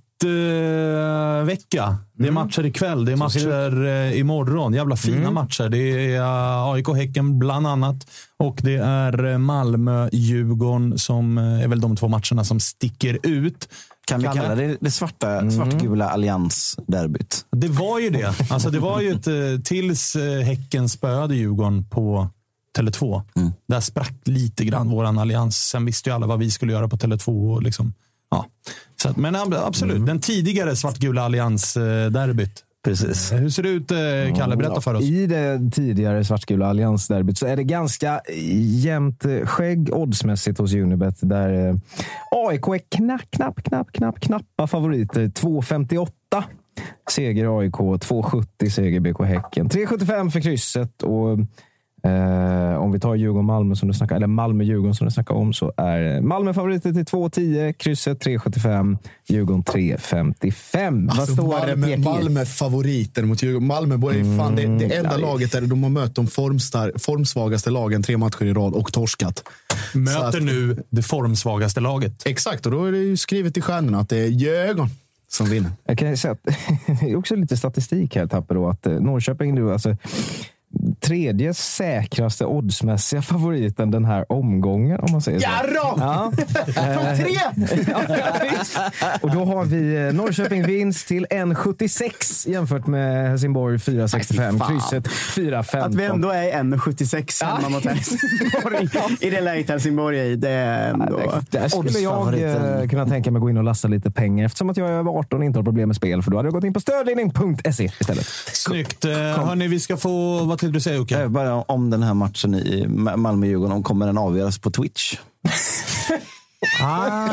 vecka. Det är matcher ikväll. Det är matcher eh, imorgon. Jävla fina matcher. Det är eh, AIK-Häcken bland annat. Och det är eh, Malmö-Djurgården som eh, är väl de två matcherna som sticker ut. Kan vi kalla det det svarta, svartgula alliansderbyt? Det var ju det. Alltså det var ju ett, tills Häcken spöade Djurgården på Tele2. Där sprack lite grann vår allians. Sen visste ju alla vad vi skulle göra på Tele2. Och liksom, ja. Så att, men ab- absolut, den tidigare svartgula allians-derbyt. Precis. Hur ser det ut, eh, Kalle? Berätta för oss. I det tidigare svartgula alliansderbyt så är det ganska jämnt eh, skägg oddsmässigt hos Unibet. Där eh, AIK är knapp, knapp, knapp, knapp, knappa favoriter. 2,58 seger AIK, 2,70 seger BK Häcken. 3,75 för krysset. Och Eh, om vi tar Djurgården-Malmö som du snackar, eller Malmö-Djurgården som du snackar om så är Malmö favoriter till 2,10, krysset 3,75, Djurgården 3,55. Vad Alltså, står Malmö? Malmö favoriter mot Djurgården. Malmö är fan det, det enda laget där de har mött de formstar, formsvagaste lagen tre matcher i rad och torskat. Möter att- nu det formsvagaste laget. Exakt, och då är det ju skrivet i stjärnorna att det är Djurgården som vinner. Jag kan säga att det är också lite statistik här, Tapper. Då, att eh, Norrköping nu, alltså, tredje säkraste oddsmässiga favoriten den här omgången. Om man säger så. Jarrå! Ja. Topp tre! Ja, visst. Och då har vi eh, Norrköping vinst till 1,76 jämfört med Helsingborg 4,65. Nej, fy fan. Krysset 4,15. Att vi ändå är 1,76 hemma mot Helsingborg i det läget Helsingborg är i. Det är ändå... Där skulle jag eh, kunna tänka mig att gå in och lasta lite pengar eftersom att jag är över 18 och inte har problem med spel. För då hade jag gått in på stödlinjen.se istället. Snyggt. Eh, hörni, vi ska få... Vad tänkte du säga, Jocke? Eh, Bara om den här matchen i Ma- Malmö-Djurgården, om kommer den avgöras på Twitch? Ah,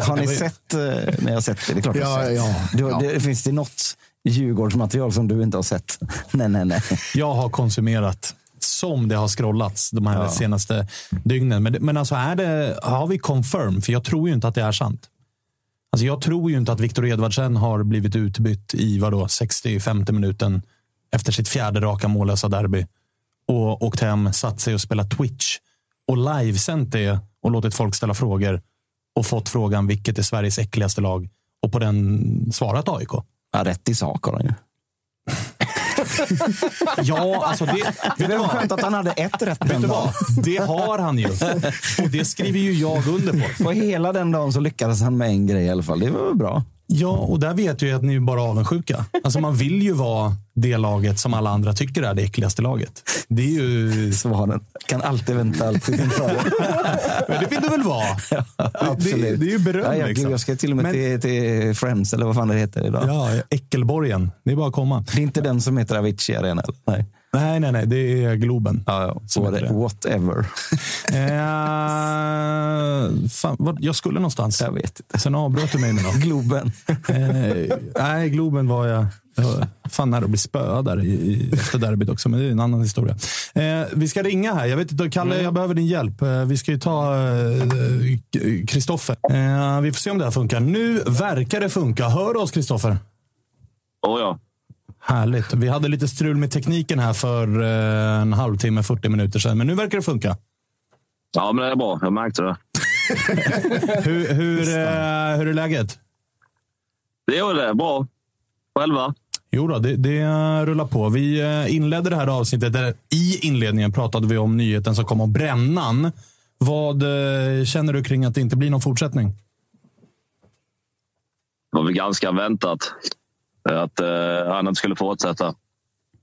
Har ni sett? eh, Ni har sett det, det är klart Ja, sett. ja, Du, ja. Det, finns det något Djurgårdsmaterial som du inte har sett? Nej, nej, nej. jag har konsumerat som det har scrollats de här senaste dygnen. Men, men alltså är det, har vi confirm? För jag tror ju inte att det är sant. Alltså jag tror ju inte att Viktor Edvardsen har blivit utbytt i vadå, 60-50 minuten efter sitt fjärde raka mållösa derby och åkt hem, satt sig och spelat Twitch och livesänt det och låtit folk ställa frågor och fått frågan vilket är Sveriges äckligaste lag och på den svarat AIK. Ja, rätt i sak har han ju. Ja, alltså det, Det var skönt att han hade ett rätt den dagen. Det har han ju. Och det skriver ju jag under på. Och hela den dagen så lyckades han med en grej i alla fall. Det var väl bra. Ja, och där vet jag ju att ni är bara avundsjuka. Alltså man vill ju vara det laget som alla andra tycker är det äckligaste laget. Det är ju... Svaren. Kan alltid vänta allt sin. Men det vill du väl vara? Absolut. Det, det är ju beröm Ja, jag, liksom. jag ska till och med Men- till, till Friends, eller vad fan det heter idag. Ja, Äckelborgen. Det är bara att komma. Det är inte den som heter Avicii Arena? Nej. Nej, nej, nej. Det är Globen. Ja, ja. Som det. whatever. Eh, fan, vad, jag skulle någonstans. Jag vet inte. Sen avbröt du mig med något. Globen. Eh, nej, Globen var jag. Jag var fan nära att bli spöad där i, i, efter derbyt också, men det är en annan historia. Eh, vi ska ringa här. Jag vet inte, Kalle, jag behöver din hjälp. Eh, vi ska ju ta Kristoffer. Eh, vi får se om det här funkar. Nu verkar det funka. Hör du oss, Kristoffer? Oh, ja. Härligt. Vi hade lite strul med tekniken här för eh, en halvtimme, 40 minuter sedan, men nu verkar det funka. Ja, men det är bra. Jag märkte det. hur, hur, eh, hur är läget? Det är det. Bra. Själva? Jo då, det, det rullar på. Vi eh, inledde det här avsnittet där i inledningen pratade vi om nyheten som kom om brännan. Vad känner du kring att det inte blir någon fortsättning? Det var väl ganska väntat att eh, han inte skulle fortsätta.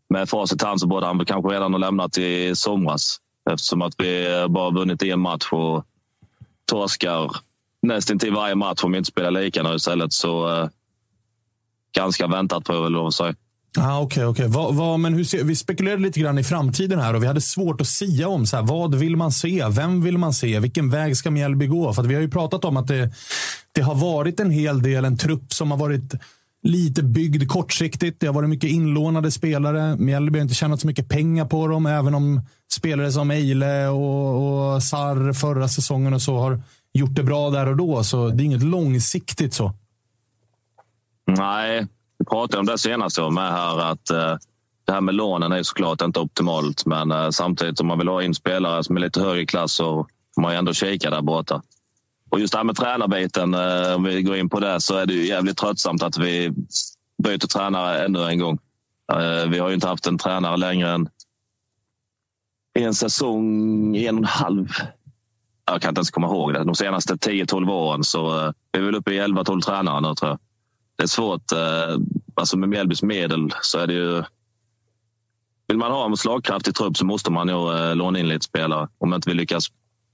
Med facit i hand så borde han kanske redan ha lämnat i somras eftersom att vi bara vunnit en match och torskar nästan till varje match om vi inte spelar lika nu istället. Så eh, ganska väntat på jag väl lov att säga. Ah, Okej, okay, okay. men hur ser, vi spekulerade lite grann i framtiden här och vi hade svårt att sia om så här, vad vill man se? Vem vill man se? Vilken väg ska Mjällby gå? För vi har ju pratat om att det, det har varit en hel del, en trupp som har varit lite byggd kortsiktigt. Det har varit mycket inlånade spelare. Mjällby har inte tjänat så mycket pengar på dem, även om spelare som Eile och, och Sarr förra säsongen och så har gjort det bra där och då. Så det är inget långsiktigt så. Nej, vi pratade om det senast jag med här. att eh, Det här med lånen är såklart inte optimalt, men eh, samtidigt om man vill ha in spelare som är lite högre klass så får man ju ändå kika där borta. Och just det här med tränarbiten, eh, om vi går in på det, så är det ju jävligt tröttsamt att vi byter tränare ännu en gång. Eh, vi har ju inte haft en tränare längre än en säsong, en och en halv. Jag kan inte ens komma ihåg det. De senaste 10-12 åren så eh, är vi väl uppe i 11-12 tränare nu tror jag. Det är svårt. Alltså med Mjällbys medel så är det ju... Vill man ha en slagkraftig trupp så måste man ju låna in lite spelare. Om inte vi lyckas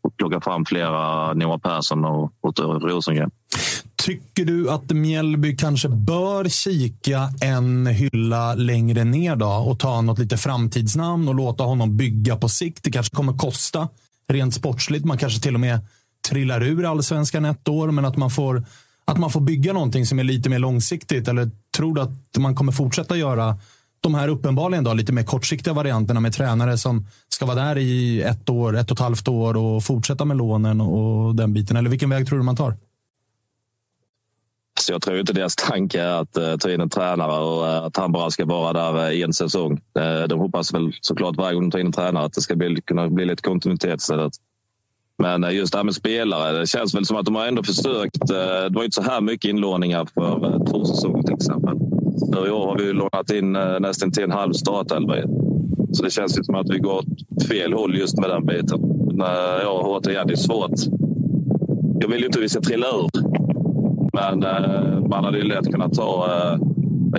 och plocka fram flera Noah Persson och Otto Rosengren. Tycker du att Mjällby kanske bör kika en hylla längre ner då och ta något lite framtidsnamn och låta honom bygga på sikt? Det kanske kommer kosta rent sportsligt. Man kanske till och med trillar ur allsvenskan ett år, men att man får att man får bygga någonting som är lite mer långsiktigt? Eller tror du att man kommer fortsätta göra de här uppenbarligen då, lite mer kortsiktiga varianterna med tränare som ska vara där i ett år, ett och ett halvt år och fortsätta med lånen och den biten? Eller vilken väg tror du man tar? Så jag tror inte deras tanke är att uh, ta in en tränare och uh, att han bara ska vara där uh, i en säsong. De hoppas väl såklart varje gång de tar in en tränare att det ska bli, kunna bli lite kontinuitet istället. Men just det här med spelare, det känns väl som att de har ändå försökt. Det var inte så här mycket inlåningar för två säsonger till exempel. Nu i år har vi lånat in eh, nästan till en halv startelva. Så det känns som att vi går åt fel håll just med den biten. Men, eh, ja, återigen, det är svårt. Jag vill ju inte att vi ska trilla ur. Men eh, man hade ju lätt kunnat ta...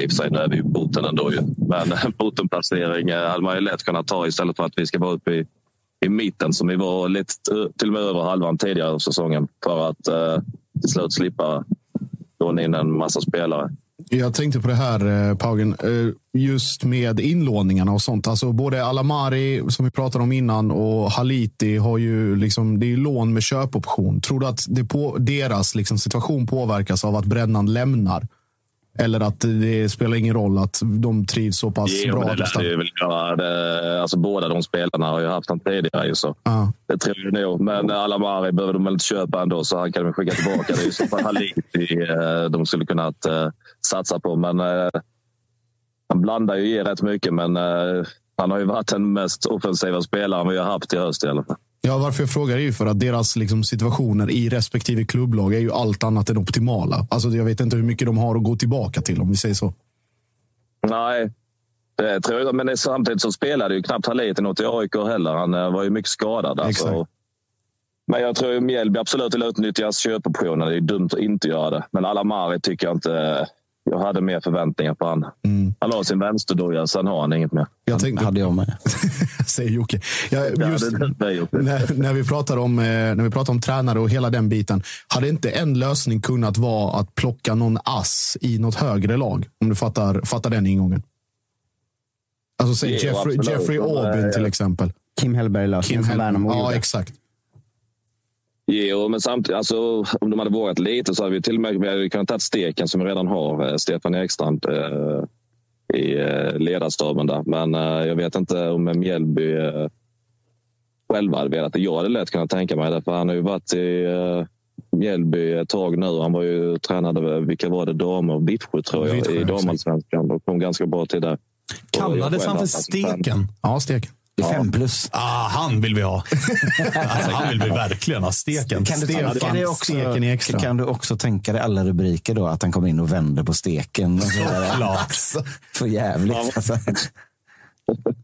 I och för sig, nu är vi ju boten ändå ju. Men bottenplacering hade man ju lätt kunnat ta istället för att vi ska vara uppe i, i mitten som vi var lite, till och med över halvan tidigare i säsongen. För att eh, till slut slippa låna in en massa spelare. Jag tänkte på det här, eh, Paugen, eh, just med inlåningarna och sånt. Alltså både Alamari, som vi pratade om innan, och Haliti har ju liksom, det är ju lån med köpoption. Tror du att det på, deras liksom, situation påverkas av att Brännan lämnar? Eller att det spelar ingen roll att de trivs så pass jo, bra? Det lär ju väl göra. Det, alltså, båda de spelarna har ju haft han tidigare. Så. Ah. Det tror jag nog. Men Alamari behöver de väl inte köpa ändå, så han kan de skicka tillbaka. Det är ju så fall Haliti de skulle kunna uh, satsa på. Men uh, han blandar ju i rätt mycket, men uh, han har ju varit den mest offensiva spelaren vi har haft i höst i alla fall. Ja, varför jag frågar är ju för att deras liksom, situationer i respektive klubblag är ju allt annat än optimala. Alltså, jag vet inte hur mycket de har att gå tillbaka till, om vi säger så. Nej, det tror jag. Men samtidigt så spelade ju knappt Haliti något i AIK heller. Han var ju mycket skadad. Alltså. Men jag tror att Mjällby absolut vill utnyttja köpoptionen. Det är dumt att inte göra det. Men Alamari tycker jag inte... Jag hade mer förväntningar på han. Mm. Han har sin vänsterdoja, sen har han inget mer. Jag tänkte, hade jag med. säger Jocke. Jag, just, när, när, vi pratar om, eh, när vi pratar om tränare och hela den biten. Hade inte en lösning kunnat vara att plocka någon ass i något högre lag? Om du fattar, fattar den ingången. Alltså säg Jeffrey. Jeffrey Men, Aubyn eh, till exempel. Kim Hellberg-lösningen som Hellberg. Värnamo Ja, gjorde. exakt. Jo, men samtidigt, alltså, om de hade vågat lite så hade vi till och med vi kunnat ta steken som vi redan har, eh, Stefan Ekstrand, eh, i eh, ledarstaben där. Men eh, jag vet inte om Mjällby eh, själva hade velat det. Jag hade lätt kunnat tänka mig det, för han har ju varit i eh, Mjällby ett tag nu. Han var ju tränade, vilka var det, damer och Vittsjö tror jag, Vittsjö, i damallsvenskan och kom ganska bra till där. Kallades han för Steken? Ja, steken. Är fem plus. Ah, han vill vi ha. alltså, han vill vi verkligen ha. Steken. Kan du, Stefan tänka dig också, Steken Ekstrand. kan du också tänka dig alla rubriker då? Att han kommer in och vänder på steken. Och så där. Klart. För jävligt. Alltså.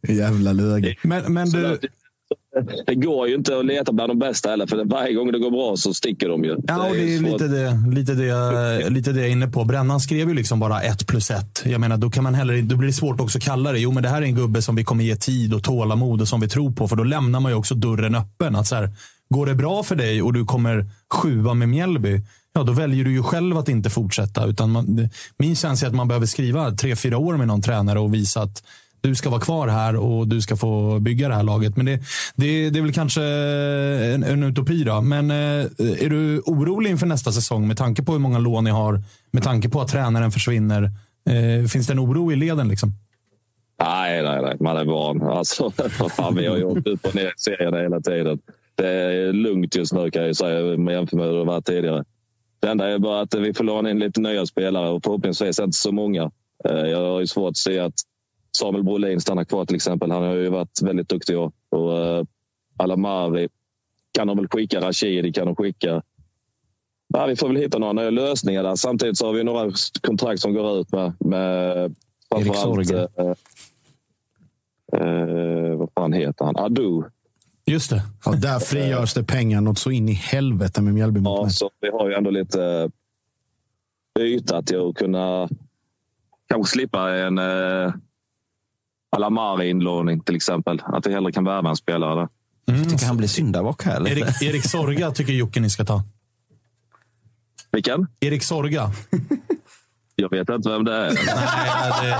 Jävla löge. Men, men du, Det går ju inte att leta bland de bästa heller, för varje gång det går bra så sticker de ju. Ja, och det är lite det, lite, det, lite det jag är inne på. Brännan skrev ju liksom bara ett plus ett. Jag menar, då, kan man heller, då blir det svårt också att kalla det. Jo, men det här är en gubbe som vi kommer ge tid och tålamod och som vi tror på. För då lämnar man ju också dörren öppen. Att så här, går det bra för dig och du kommer sjua med Mjällby, ja, då väljer du ju själv att inte fortsätta. Utan man, min känsla är att man behöver skriva tre, fyra år med någon tränare och visa att du ska vara kvar här och du ska få bygga det här laget. Men det, det, det är väl kanske en, en utopi då. Men eh, är du orolig inför nästa säsong med tanke på hur många lån ni har? Med tanke på att tränaren försvinner. Eh, finns det en oro i leden? Liksom? Nej, nej, nej. Man är van. Alltså, fan, vi har ju åkt upp och ner i serien hela tiden. Det är lugnt just nu kan jag säga jämfört med hur det var tidigare. Det enda är bara att vi får låna in lite nya spelare och förhoppningsvis inte så många. Eh, jag har ju svårt att se att Samuel Brolin stannar kvar till exempel. Han har ju varit väldigt duktig år. Och eh, Alamari kan de väl skicka. Rashidi kan de skicka. Ja, vi får väl hitta några nya lösningar där. Samtidigt så har vi några kontrakt som går ut med, med Erik framförallt, Sorge. eh, eh, vad fan heter han? Adu. Just det. Ja, där frigörs det pengar något så in i helvete med Mjällby Ja, så vi har ju ändå lite eh, yta till att kunna kanske slippa en eh, Alamari-inlåning till exempel. Att vi hellre kan värva en spelare där. Jag tycker han blir syndabock här. Lite. Erik, Erik Sorga tycker Jocke ni ska ta. Vilken? Erik Sorga. Jag vet inte vem det är. Nej, det,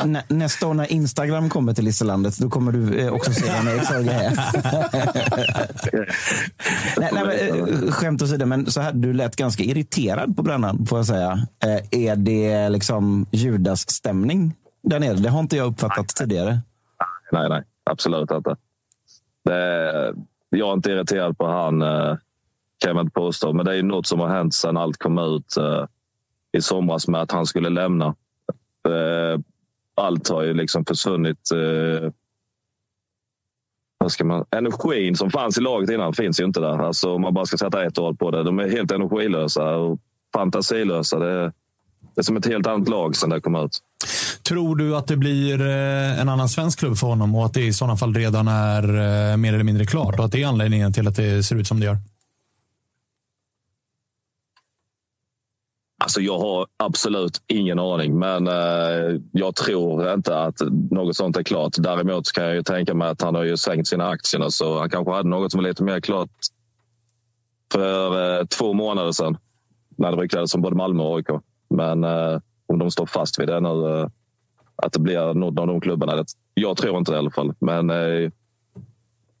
Det- nä- Nästa år när Instagram kommer till Listerlandet, då kommer du eh, också se vem Erik Sorge är. nej, nej, men, eh, skämt åsido, men så här, du lät ganska irriterad på brännan, får jag säga. Eh, Är det liksom Judas-stämning där nere? Det har inte jag uppfattat tidigare. Nej, nej. Absolut inte. Det, jag är inte irriterad på han, eh, kan jag inte påstå. Men det är något som har hänt sedan allt kom ut eh, i somras med att han skulle lämna. Eh, allt har ju liksom försvunnit. Vad ska man, energin som fanns i laget innan finns ju inte där. Alltså, om man bara ska sätta ett år på det. De är helt energilösa och fantasilösa. Det är, det är som ett helt annat lag sedan det kom ut tror du att det blir eh, en annan svensk klubb för honom och att det i sådana fall redan är eh, mer eller mindre klart och att det är anledningen till att det ser ut som det gör? Alltså jag har absolut ingen aning, men eh, jag tror inte att något sånt är klart. Däremot kan jag ju tänka mig att han har ju sänkt sina aktier så han kanske hade något som var lite mer klart för eh, två månader sedan. När det ryktades om både Malmö och AIK. Men eh, om de står fast vid det nu, eh, att det blir någon av de klubbarna. Det, jag tror inte det i alla fall, men eh,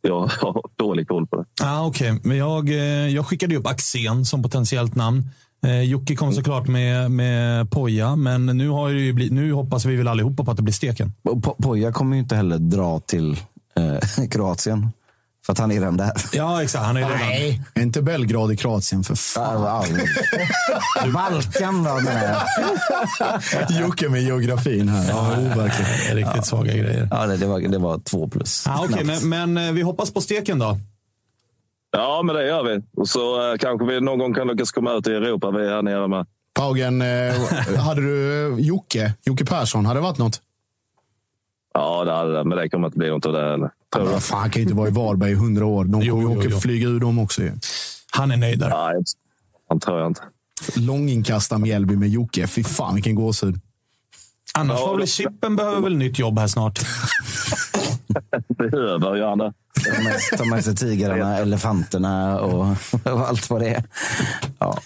jag har dålig koll på det. Ah, Okej, men jag, eh, jag skickade upp Axén som potentiellt namn. Eh, Jocke kom såklart med, med Poja, men nu, har det ju blivit, nu hoppas vi väl allihopa på att det blir steken. Po- Poja kommer ju inte heller dra till eh, Kroatien. För att han är redan där. Ja, exakt. Han är redan... Nej, inte Belgrad i Kroatien för fan. Ja, ja. Balkan då menar jag. Jocke med geografin här. Ja, overkligt. Riktigt svaga grejer. Ja, det, det, var, det var två plus. Ah, Okej, men, men eh, vi hoppas på steken då. Ja, men det gör vi. Och så eh, kanske vi någon gång kan lyckas komma ut i Europa, vi är här nere med. Paugen, eh, hade du eh, Jocke, Jocke Persson, hade det varit något? Ja, det hade det. Men det kommer inte bli något av det heller. Vad fan, han kan ju inte vara i Varberg i hundra år. De Jo, kommer ju åka flyga ur dem också. Han är nöjd där. Nej, han tror jag inte. Långinkasta Mjällby med Jocke. Fy fan vilken gåshud. Annars var väl Chippen behöver väl nytt jobb här snart. Behöver göra det. Ta med, sig tigrarna, elefanterna och, och allt vad det är. Ja.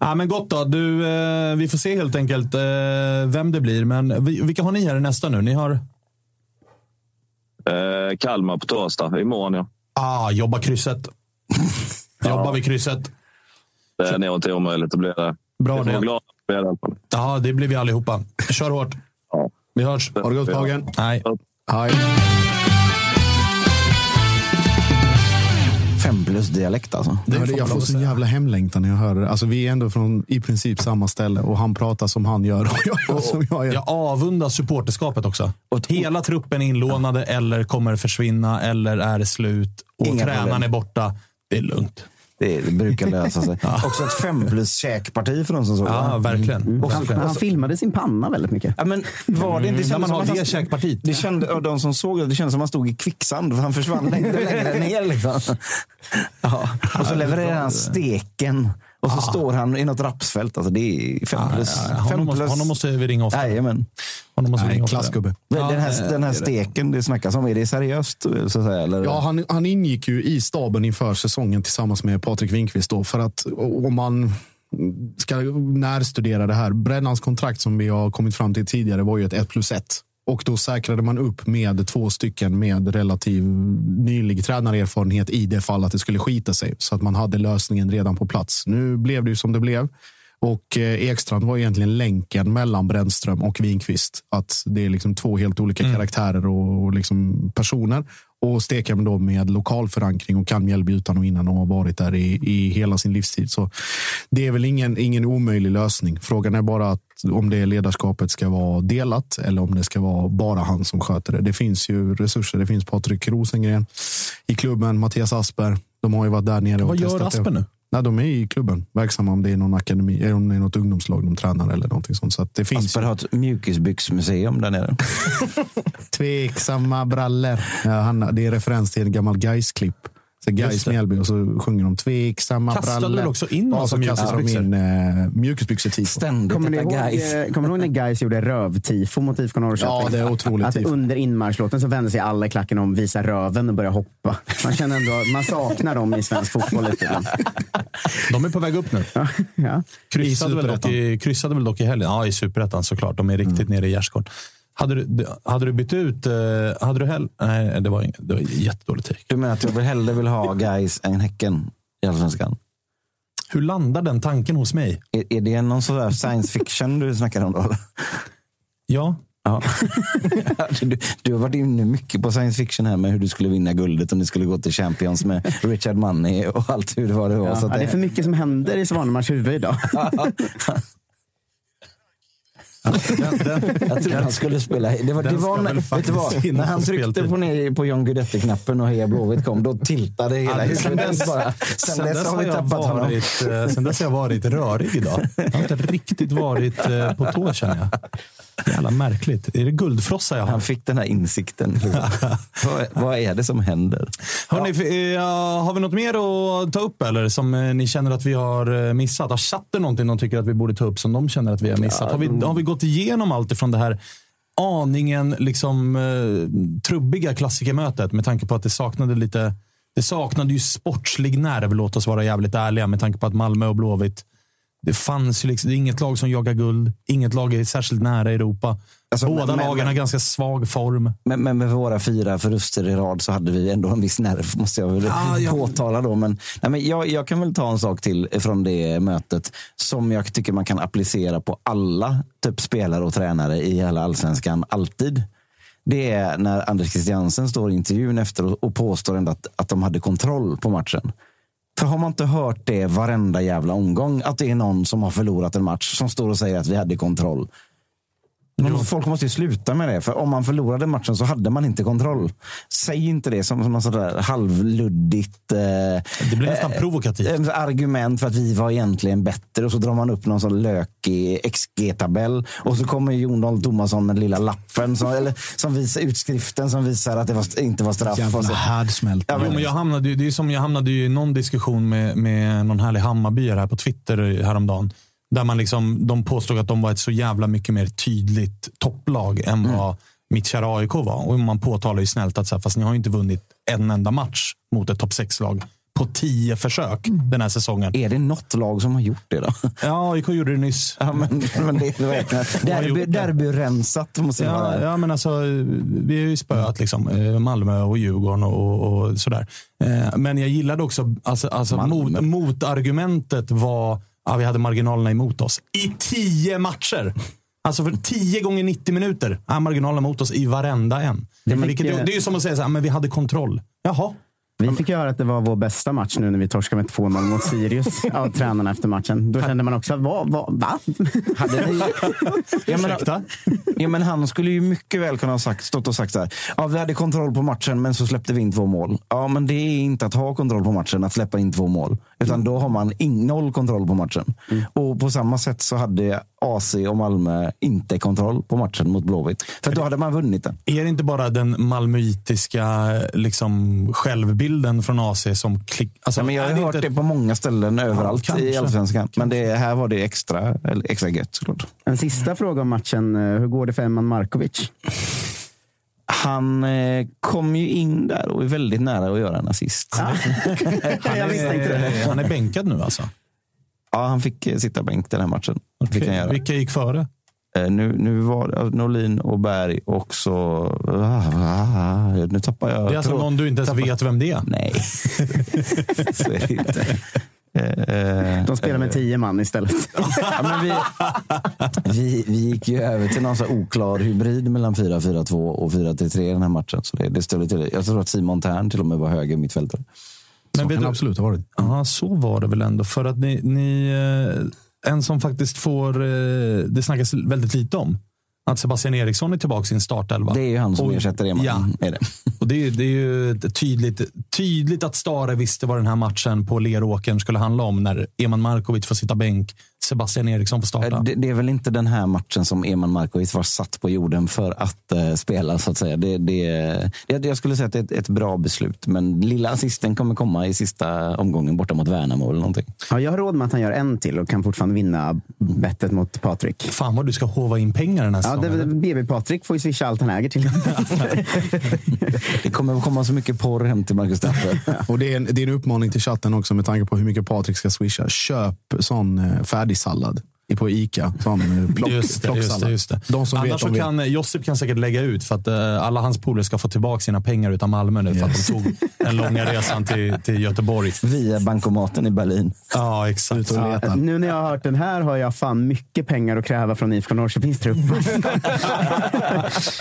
Ja, men gott då. Du, eh, vi får se helt enkelt eh, vem det blir. Men vi- vilka har ni här nästa nu? Ni har Eh, Kalmar på torsdag. Imorgon, ja. Ah, jobba krysset. Jobbar vi krysset. Det är nog inte omöjligt att bli det. Bra det. glada. Ja, det blir vi allihopa. Kör hårt. Ja. Vi hörs. Har det gott Hagen? Nej. Hej. Fem plus dialekt alltså. Det man jag får att så säga. jävla hemlängtan när jag hör det. Alltså, vi är ändå från i princip samma ställe och han pratar som han gör och jag gör som jag gör. Jag avundas supporterskapet också. Hela truppen är inlånade eller kommer försvinna eller är slut. Och Inga tränaren problem. är borta. Det är lugnt. Det, det brukar lösa sig. Också ett fem plus käkparti för de som såg Ja, det. verkligen. Han, verkligen. han filmade sin panna väldigt mycket. Ja, men var det inte När kändes man som har att han- det käkpartiet. Det kände, och de som såg det, det kändes som att han stod i kvicksand. för Han försvann längre och längre ner. Liksom. Ja. Och så levererar han steken. Och så står han i något rapsfält. Alltså det är fem Ja, plus. ja, ja. Honom, Fem måste, plus. honom måste vi ringa ofta. Jajamän. Honom måste Nej, ringa klassgubbe. Den här, den här steken det snackas om, är det seriöst? Så att säga, eller? Ja, han, han ingick ju i staben inför säsongen tillsammans med Patrik Winkvist. Då, för att om man ska närstudera det här. Brännans kontrakt som vi har kommit fram till tidigare var ju ett 1 plus 1. Och då säkrade man upp med två stycken med relativ nylig tränarerfarenhet i det fall att det skulle skita sig. Så att man hade lösningen redan på plats. Nu blev det ju som det blev. Och eh, Ekstrand var egentligen länken mellan Brännström och Winkvist. Att det är liksom två helt olika karaktärer och, och liksom personer. Och Stekhem då med lokal förankring och kan Mjällby utan och innan och har varit där i, i hela sin livstid. Så det är väl ingen, ingen omöjlig lösning. Frågan är bara att om det ledarskapet ska vara delat eller om det ska vara bara han som sköter det. Det finns ju resurser. Det finns Patrik Rosengren i klubben, Mattias Asper. De har ju varit där nere och Vad gör testat det. Asper nu? Nej, de är i klubben verksamma om det är någon akademi, eller om det är något ungdomslag de tränar eller någonting sånt. Så att det finns Asper har ett mjukisbyxmuseum där nere. tveksamma brallor. Ja, han, det är referens till en gammal Gais-klipp. Så Gais det. Mjällby och så sjunger de tveksamma Kastade brallor. väl också in ja, de mjukisbyxor? in eh, mjukisbyxor Ständigt Kommer ni, detta ihåg, guys. eh, kommer ni ihåg när Gais gjorde rövtifo mot IFK Norrköping? Ja, det är otroligt Att tifo. under inmarschlåten så vände sig alla i klacken om visa röven och börja hoppa. Man känner ändå man saknar dem i svensk fotboll lite grann. De är på väg upp nu. Ja. Kryssade, I väl dock i, kryssade väl dock i helgen. Ja, i superettan såklart. De är riktigt nere i gärdsgården. Hade du, hade du bytt ut... eh, Hade du hell, nej, det var, ing- det var jättedålig take. Du menar att jag hellre vill ha guys än Häcken i Allsvenskan? Hur landar den tanken hos mig? Är, är det någon sån där science fiction du snackar om då? Ja, Ja. Du, du har varit inne mycket på science fiction här med hur du skulle vinna guldet om ni skulle gå till Champions med Richard Money och allt hur det var det var. Ja. Så att det är för mycket som händer i Svanemars huvud idag. Jag trodde han skulle spela. Det var, det var när, vet du vad? när han tryckte på, ner, på John Guidetti-knappen och Heja Blåvitt kom, då tiltade hela Ja, sen huvudet dess- bara. Sen, dess har vi tappat honom. varit, eh, sen dess har jag varit rörig idag. Jag har inte riktigt varit eh, på tå känner jag. Jävla märkligt. Är det guldfrossa jag har? Han fick den här insikten. Vad, vad är det som händer? Hörrni, f- eh, har vi något mer att ta upp eller som eh, ni känner att vi har eh, missat? Har chatten någonting de tycker att vi borde ta upp som de känner att vi har missat? Har vi, har vi gått igenom allt ifrån det här aningen liksom trubbiga klassikermötet med tanke på att det saknade lite det saknade ju sportslig nerv, låt oss vara jävligt ärliga, med tanke på att Malmö och Blåvitt det fanns ju liksom, det är inget lag som jagar guld. Inget lag är särskilt nära Europa. Alltså, Båda men- lagen men- har ganska svag form. Men, men med våra fyra förluster i rad så hade vi ändå en viss nerv, måste jag väl Ah, påtala. Då. Men, nej, men jag, jag kan väl ta en sak till från det mötet som jag tycker man kan applicera på alla typ spelare och tränare i hela allsvenskan, alltid. Det är när Anders Christiansen står i intervjun efter och, och påstår ändå att, att de hade kontroll på matchen. För har man inte hört det varenda jävla omgång, att det är någon som har förlorat en match som står och säger att vi hade kontroll. Men Folk måste ju sluta med det. För om man förlorade matchen så hade man inte kontroll. Säg inte det som, som något sådär halvluddigt eh, Det blir nästan eh, provokativt. eh, argument för att vi var egentligen bättre. Och så drar man upp någon sån lökig XG-tabell. Och så kommer Jon Dahl Tomasson med lilla lappen som, eller, som visar utskriften som visar att det var, inte var straff. Jävla härdsmälta. Ja, Jo, men jag hamnade, ju- det är som jag hamnade ju i någon diskussion med, med någon härlig Hammarbyare här på Twitter häromdagen. Där man liksom, de påstod att de var ett så jävla mycket mer tydligt topplag än Mm. vad mitt kära AIK var. Och man påtalar ju snällt att så här, fast ni har ju inte vunnit en enda match mot ett topp 6-lag på tio försök den här säsongen. Är det något lag som har gjort det då? Ja, AIK gjorde det nyss. Ja, men, men det är derby, derbyrensat måste Ja, vara. ja, men alltså, vi har ju spöat liksom, eh, Malmö och Djurgården och, och sådär. Eh, Men jag gillade också, alltså, alltså mot, motargumentet var att vi hade marginalerna emot oss. I tio matcher! Alltså för 10 gånger 90 minuter är marginalerna mot oss i varenda en. Det fick, vilket, eh, det är ju som att säga så här, men vi hade kontroll. Jaha. Vi fick ju höra att det var vår bästa match nu när vi torskade med 2-0 mot Sirius av tränarna efter matchen. Då kände man också, vad, vad, va? Hade ni... ja, men, Ursäkta? ja, men han skulle ju mycket väl kunna ha sagt, stått och sagt så här. Ja, vi hade kontroll på matchen, men så släppte vi in två mål. Ja, men det är inte att ha kontroll på matchen, att släppa in två mål. Utan då har man noll kontroll på matchen. Och på samma sätt så hade AC och Malmö inte kontroll på matchen mot Blåvitt. För då hade man vunnit den. Är det inte bara den malmöitiska liksom, självbilden från AC som klick... Alltså, Ja, men jag har det hört inte- det på många ställen överallt kanske. i Allsvenskan. Men det, här var det extra, eller extra gött såklart. En sista fråga om matchen. Eh, Hur går det för Emman Markovic? Han eh, kom ju in där och är väldigt nära att göra en assist. Han är, han är bänkad nu alltså? Ja, han fick eh, sitta bänk den här matchen. Fick han göra. Vilka gick före? Eh, Nu, nu var det Norlin och Berg och så... Ah, nu tappar jag... Det är alltså någon du inte ens tappar- vet vem det är? Nej, så är det inte. Eh, De spelar med tio man istället. Ja, men vi, vi, vi gick ju över till någon så oklar hybrid mellan 4-4-2 och 4-3 i den här matchen. Så det, det stod lite, jag tror att Simon Tern till och med var höger mittfältare. Så vet kan du- det absolut ha varit. Ja, så var det väl ändå. För att ni, ni eh, en som faktiskt får, eh, det snackas väldigt lite om. Att Sebastian Eriksson är tillbaka i sin startelva. Det är ju han som Och- ersätter Eman. Ja, Är det. och det är, det är ju tydligt, tydligt att Stare visste vad den här matchen på Leråkern skulle handla om när Eman Markovic får sitta bänk. Sebastian Eriksson får starta. Eh, Det, det är väl inte den här matchen som Eman Markovic var satt på jorden för att eh, spela. så att säga. Det, det, jag, jag skulle säga att det är ett, ett bra beslut, men lilla assisten kommer komma i sista omgången borta mot Värnamo eller någonting. Ja, jag har råd med att han gör en till och kan fortfarande vinna bettet mot Patrik. Fan vad du ska hova in pengar den här Ja, säsongen. det, BB Patrik får ju swisha allt han äger till. Det kommer komma så mycket porr hem till Marcus Tapper. Och det är, en, det är en uppmaning till chatten också med tanke på hur mycket Patrik ska swisha. Köp sån eh, i- på Ica. Sån eh, plock, Just det, just det, just det. De som Annars vet, så de vet. kan Josip kan säkert lägga ut för att eh, alla hans polare ska få tillbaka sina pengar utan Malmö nu för att de tog den långa resan till, till Göteborg. Via bankomaten i Berlin. Ja, exakt. Ja, nu när jag har hört den här har jag fan mycket pengar att kräva från IFK Norrköpings trupp.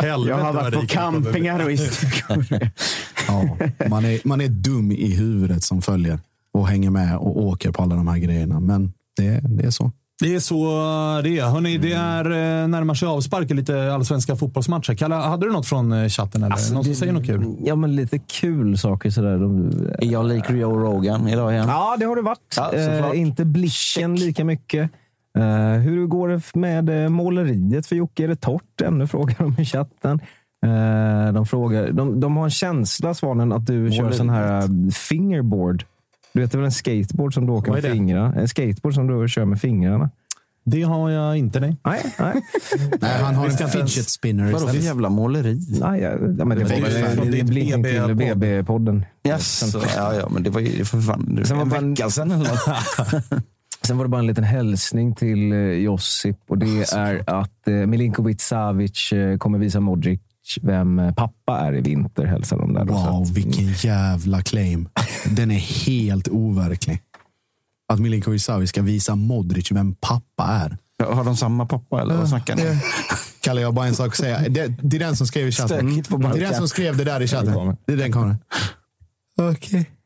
Jag har varit på campingar och i stugor. Ja, man, är, man är dum i huvudet som följer och hänger med och åker på alla de här grejerna. Men det, det är så. Det är så det är. Hörrni, det är eh, närmar sig avspark i lite allsvenska fotbollsmatcher. Kalle, hade du något från eh, chatten? Eller? Alltså, någon som det- säger något kul? Ja, men lite kul saker sådär. De, Är jag lik Joe Rogan idag igen? Ja, det har det varit. Ja, eh, inte blicken lika mycket. Eh, hur går det med eh, måleriet för Jocke? Är det torrt ännu? Frågar de i chatten. Eh, de, frågar, de, de har en känsla, Svanen, att du kör sån här fingerboard. Du vet, det är väl en skateboard som du åker med det? fingrarna? En skateboard som du kör med fingrarna. Det har jag inte. Nej. Nej, nej. Nej, han har en fidget spinner Vadå för jävla måleri? nej ja, ja, men det Det var är ju blinkning till BB-podd. BB-podden. Jaså, ja, ja, men det var ju för fan Sen var en bara en- vecka sedan eller något. Sen var det bara en liten hälsning till eh, Josip och det är att eh, Milinkovic Savic eh, kommer visa Modric vem eh, pappa är i vinter, hälsar de där. Så Wow, att- vilken jävla claim. Den är helt overklig. Att Milinkovic Savic ska visa Modric vem pappa är. Har de samma pappa eller vad snackar ni? Det- Kalle, jag har bara en sak att säga. Det, det är den som skrev i chatten. Det är den som skrev det där i chatten. Det är den kameran. Okej.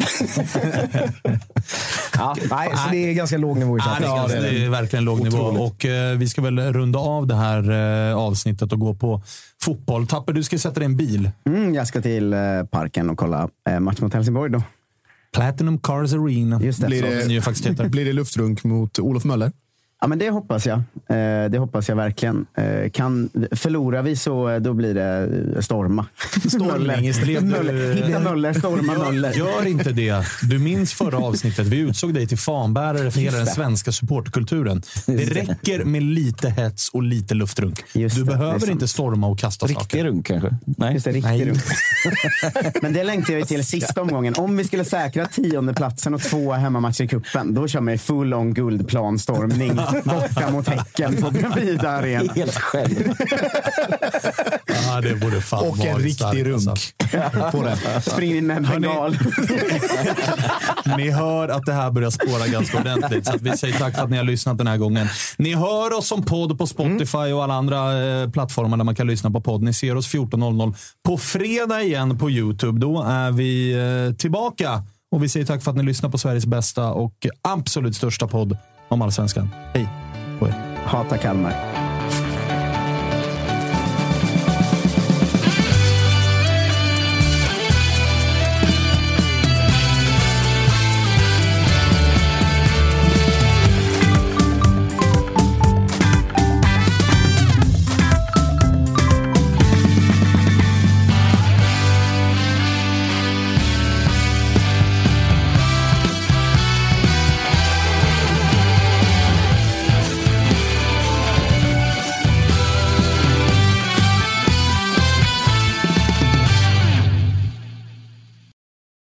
Ja, nej, så det är ganska låg nivå i Ja, chatten. det, är, det är verkligen låg nivå. Och, eh, vi ska väl runda av det här eh, avsnittet och gå på fotboll. Tapper, du ska sätta dig i en bil. Mm, jag ska till eh, parken och kolla eh, match mot Helsingborg då. Platinum Cars Arena. Just det. Blir det- ju faktiskt heter. Blir det luftrunk mot Olof Möller? Ja, men det hoppas jag. Eh, det hoppas jag verkligen. Eh, kan, förlorar vi så eh, då blir det storma. Istället. Möller, hitta Möller, storma Möller. Gör inte det. Du minns förra avsnittet. Vi utsåg dig till fanbärare för hela den svenska supportkulturen. Det räcker med lite hets och lite luftrunk. Just Du det, behöver inte storma och kasta Riktig saker. runk kanske? Nej. Just det, Nej. riktigt runt. Men det längtar jag till sista omgången. Om vi skulle säkra tionde platsen och två hemmamatcher i cupen, då kör man ju full on guldplanstormning borta mot Häcken på Bravida Arena. Helt själv. Ja, det borde fan Och en riktig runk alltså. på det. Spring in med en bengal. Ni hör att det här börjar spåra ganska ordentligt. Så att vi säger tack för att ni har lyssnat den här gången. Ni hör oss som podd på Spotify och alla andra eh, plattformar där man kan lyssna på podd. Ni ser oss 14.00 på fredag igen på YouTube. Då är vi eh, tillbaka. Och vi säger tack för att ni lyssnar på Sveriges bästa och absolut största podd om allsvenskan. Hej på er. Hata Kalmar.